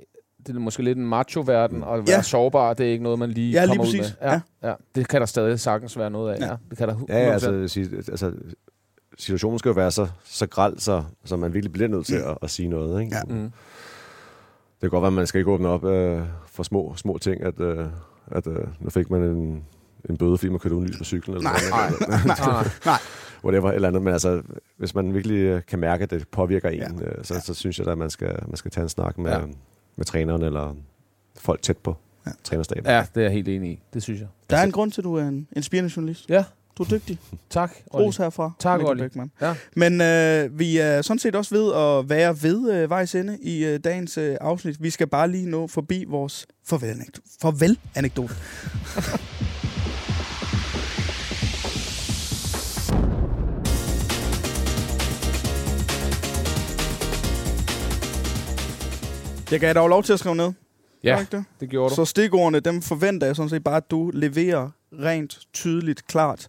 det er måske lidt en macho-verden, og at Ja. være sårbar, det er ikke noget, man lige Ja, lige kommer ud præcis. med. Ja, ja. Det kan der stadig sagtens være noget af. Ja. Ja. Ja. Det kan der Ja, ja 100%. altså, altså, situationen skal jo være så, så græld, så, så man virkelig bliver nødt til at, at sige noget. Ikke? Ja. Mm. Det kan godt være, at man skal ikke åbne op øh, for små, små ting, at, øh, at øh, nu fik man en, en bøde, fordi man kørte uden lys på cyklen. Eller Nej, sådan nej, noget. nej, nej. Whatever, eller andet. Men altså, hvis man virkelig øh, kan mærke, at det påvirker en, Ja. øh, så, så synes jeg at man skal, man skal tage en snak med, Ja. med træneren eller folk tæt på Ja. ja. trænerstaben. Ja, det er jeg helt enig i. Det synes jeg. Der er en grund til, at du er en inspirerende journalist. Ja, Du er dygtig. tak. Olli. Ros herfra. Tak, Olli. Bækman. Ja. Men øh, vi er sådan set også ved at være ved øh, vejs ende i øh, dagens øh, afsnit. Vi skal bare lige nå forbi vores farvel-anekdote. Farvel-anekdote. Jeg gav dig lov til at skrive ned. Ja, det? det gjorde du. Så stikordene, dem forventer jeg sådan set bare, at du leverer rent, tydeligt, klart.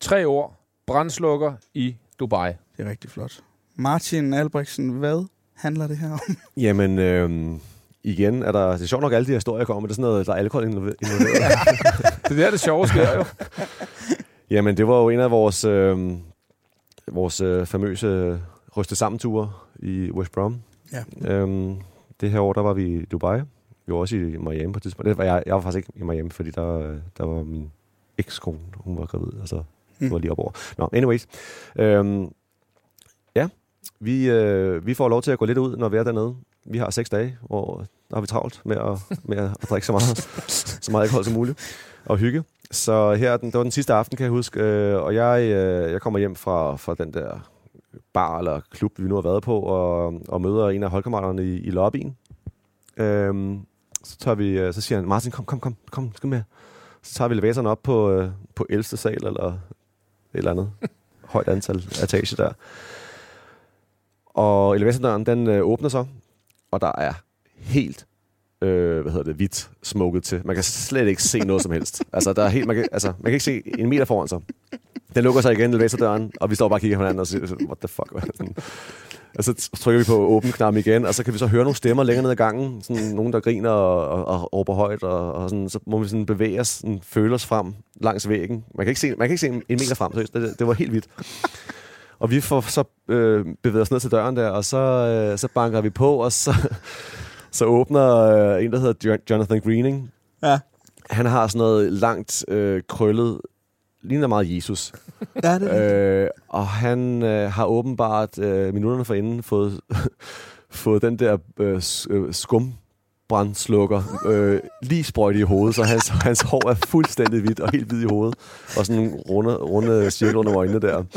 Tre ord. Brandslukker i Dubai. Det er rigtig flot. Martin Albrechtsen, hvad handler det her om? Jamen, øh, igen er der... Det er sjovt nok, alle de her historier kommer, men det er sådan noget, der er alkohol involveret. Det er der, det sjove sker jo. Jamen, det var jo en af vores, øh, vores øh, famøse ryste sammenture i West Brom. Ja. Øhm, det her år, der var vi i Dubai. Vi var også i Miami på et tidspunkt. Det var jeg, jeg var faktisk ikke i Miami, fordi der, der var min ekskone, hun var gravid. Altså, det var lige op over. Nå, anyways. Øhm, ja, vi, øh, vi får lov til at gå lidt ud, når vi er dernede. Vi har seks dage, hvor der har vi travlt med at, med at drikke så meget, så meget alkohol som muligt og hygge. Så her, den, det var den sidste aften, kan jeg huske, øh, og jeg, øh, jeg kommer hjem fra, fra den der bar eller klub, vi nu har været på, og, og møder en af holdkammeraterne i, i lobbyen. Øhm, så, tager vi, øh, så siger han, Martin, kom, kom, kom, kom, skal med. Så tager vi elevatoren op på, øh, på 11. sal, eller eller andet højt antal etage der. Og elevatoren, den øh, åbner så, og der er helt øh, hvad hedder det, hvidt smoket til. Man kan slet ikke se noget som helst. Altså, der er helt, man, kan, altså, man kan ikke se en meter foran sig. Den lukker sig igen, elevatoren, og vi står bare og kigger på hinanden og siger, what the fuck. Og så trykker vi på åben knap igen, og så kan vi så høre nogle stemmer længere ned ad gangen. Sådan nogen, der griner og, og, og råber højt, og, og sådan, så må vi sådan bevæge os, sådan, føle os frem langs væggen. Man kan ikke se, man kan ikke se en, meter frem, så det, det var helt vildt. Og vi får så øh, bevæget os ned til døren der, og så, øh, så banker vi på, og så, så åbner øh, en, der hedder Jo- Jonathan Greening. Ja. Han har sådan noget langt, øh, krøllet, ligner meget Jesus. Ja, det er Øh, og han øh, har åbenbart øh, minutterne forinden fået, fået den der øh, øh, skumbrandslukker øh, lige sprøjt i hovedet, så hans, hans hår er fuldstændig hvidt og helt hvid i hovedet. Og sådan nogle runde, runde cirkler under øjnene der.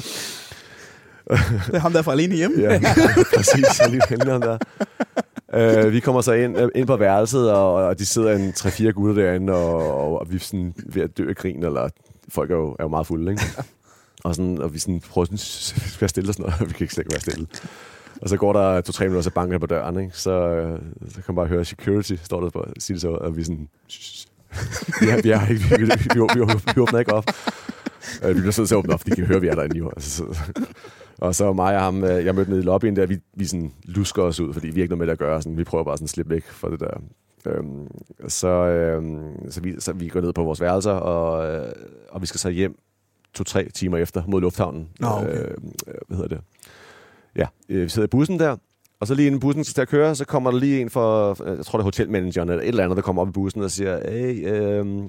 Det er ham, der er fra alene hjemme. Ja, præcis. Så lige lige ham der. Uh, vi kommer så ind, øh, ind på værelset, og, og de sidder en 3-4 gutter derinde, og, og vi er sådan ved at dø af grin, eller folk er jo, er jo meget fulde, ikke? Og, sådan, og vi sådan prøver sådan, skal være stille og sådan noget, og vi kan ikke slet ikke være stille. Og så går der to-tre minutter, så banker på døren, ikke? Så, øh, så kan man bare høre security, står der på at sige det så, og vi er sådan, vi, er, vi, er, ikke- vi, vi, vi, vi, vi åbner ikke op. Øh, vi bliver nødt til at åbne op, fordi de kan høre, at vi er derinde jo. Altså, så, og så mig og ham, øh, jeg mødte nede i lobbyen der, vi, vi sådan lusker os ud, fordi vi har ikke noget med det at gøre. Sådan, vi prøver bare sådan at slippe væk fra det der. Øhm, så, øhm, så, vi, så vi går ned på vores værelser, og, øh, og vi skal så hjem to-tre timer efter mod lufthavnen. Nå, okay. øh, hvad hedder det? Ja, øh, vi sidder i bussen der, Og så lige inden bussen skal til at køre, så kommer der lige en for, øh, jeg tror det er hotelmanageren eller et eller andet, der kommer op i bussen og siger, hey, øh,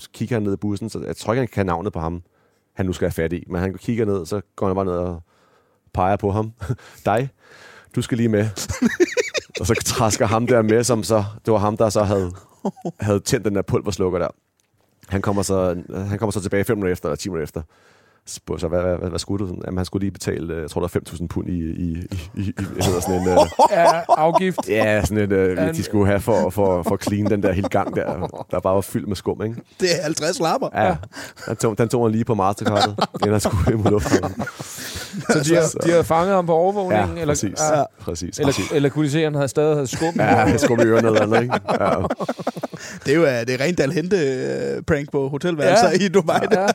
så kigger han ned i bussen, så jeg tror ikke, han kan navnet på ham, han nu skal have fat i. Men han kigger ned, så går han bare ned og peger på ham. Dig, du skal lige med. og så træsker ham der med, som så, det var ham, der så havde, havde tændt den der pulverslukker der. Han kommer så, han kommer så tilbage 5 minutter efter, eller 10 minutter efter. Spurgte så, hvad, hvad, hvad, hvad skulle du? Sådan, Jamen, han skulle lige betale, øh, jeg tror, der er 5.000 pund i, i, i, i, i hedder sådan en... Øh, Ja, afgift. ja, sådan en, øh, Han- de skulle have for, for, for at clean den der hele gang der, der bare var fyldt med skum, ikke? Det er 50 lapper. Ja, den tog, den tog han lige på Mastercardet, inden han skulle hjem lufthavnen. Så de har, de har fanget ham på overvågningen? Ja, eller, præcis. Ja. Præcis, Eller, præcis. eller kunne de se, at han havde stadig havde skub? i Ja, skulle i ørerne eller andet, ikke? Ja. Det er jo øh, det er rent Dalhente øh, prank på hotelværelser Ja. i Dubai. Ja.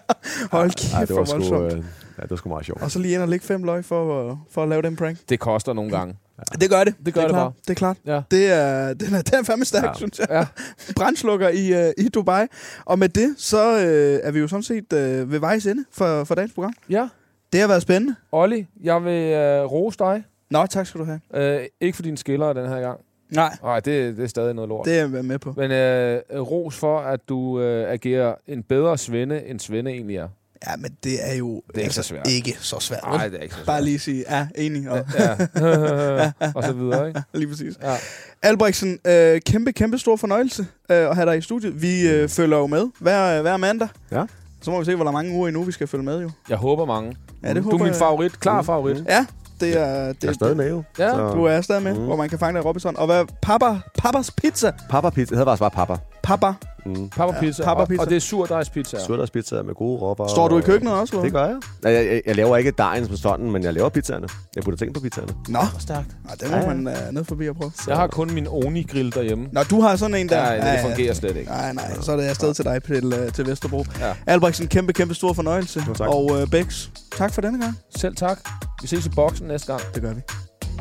Hold kæft, Ej, det var hvor sgu, voldsomt. øh, ja, det var sgu meget sjovt. Og så lige ind og lægge fem løg for, øh, for at lave den prank. Det koster nogle gange. Det gør det. Det gør er det klart. bare. Det er klart. Ja. Det er, den er, den er fandme stærk, Ja. ja. synes jeg. Ja. Brandslukker i, øh, i Dubai. Og med det, så øh, er vi jo sådan set øh, ved vejs ende for, for dagens program. Ja. Det har været spændende. Olli, jeg vil øh, rose dig. Nå, tak skal du have. Øh, ikke for dine skillere den her gang. Nej, Nej, det, det er stadig noget lort. det er jeg med på. Men øh, ros for, at du øh, agerer en bedre Svende, end Svende egentlig er. Ja, men det er jo altså Det er ikke så svært. ikke så svært. Nej, det er ikke så Bare svært. lige sige, ja, enig. Og, Ja. og så videre, ikke? lige præcis. Ja. Albrechtsen, øh, kæmpe, kæmpe stor fornøjelse øh, at have dig i studiet. Vi øh, følger jo med hver, hver mandag. Ja. Så må vi se, hvor mange uger endnu vi skal følge med, jo. Jeg håber mange. Ja, det du håber er min favorit. Klar favorit. Ja, det er... Det, Jeg er stadig med jo. Ja. Så- Du er stadig med, Mm. mm. hvor man kan fange dig i Robinson. Og hvad? Papa, Papas Pizza. Papa pizza. Det hedder bare Papa. Papa. Mm. Papa pizza. Papa og- pizza. Og det er surdejspizza. Surdejspizza med gode råvarer. Står du i køkkenet også, eller Det gør jeg. Nej, Jeg, jeg, jeg laver ikke dejen som sådan, men jeg laver pizzaerne. Jeg putter ting på pizzaerne. Nå, Stærkt. Nå det må Ja, ja. man uh, ned forbi og prøve. Jeg har kun min Oni-grill derhjemme. Nå, du har sådan en der. Nej, det fungerer slet ikke. Nej, nej, så er det afsted til dig til, uh, til Vesterbro. Ja. Albrechtsen, kæmpe, kæmpe stor fornøjelse. Jo, tak. Og uh, Bex, tak for denne gang. Selv tak. Vi ses i boksen næste gang. Det gør vi.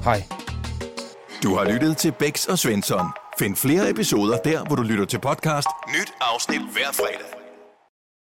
Hej. Du har lyttet til Bæks og Svensson. Find flere episoder der, hvor du lytter til podcast. Nyt afsnit hver fredag.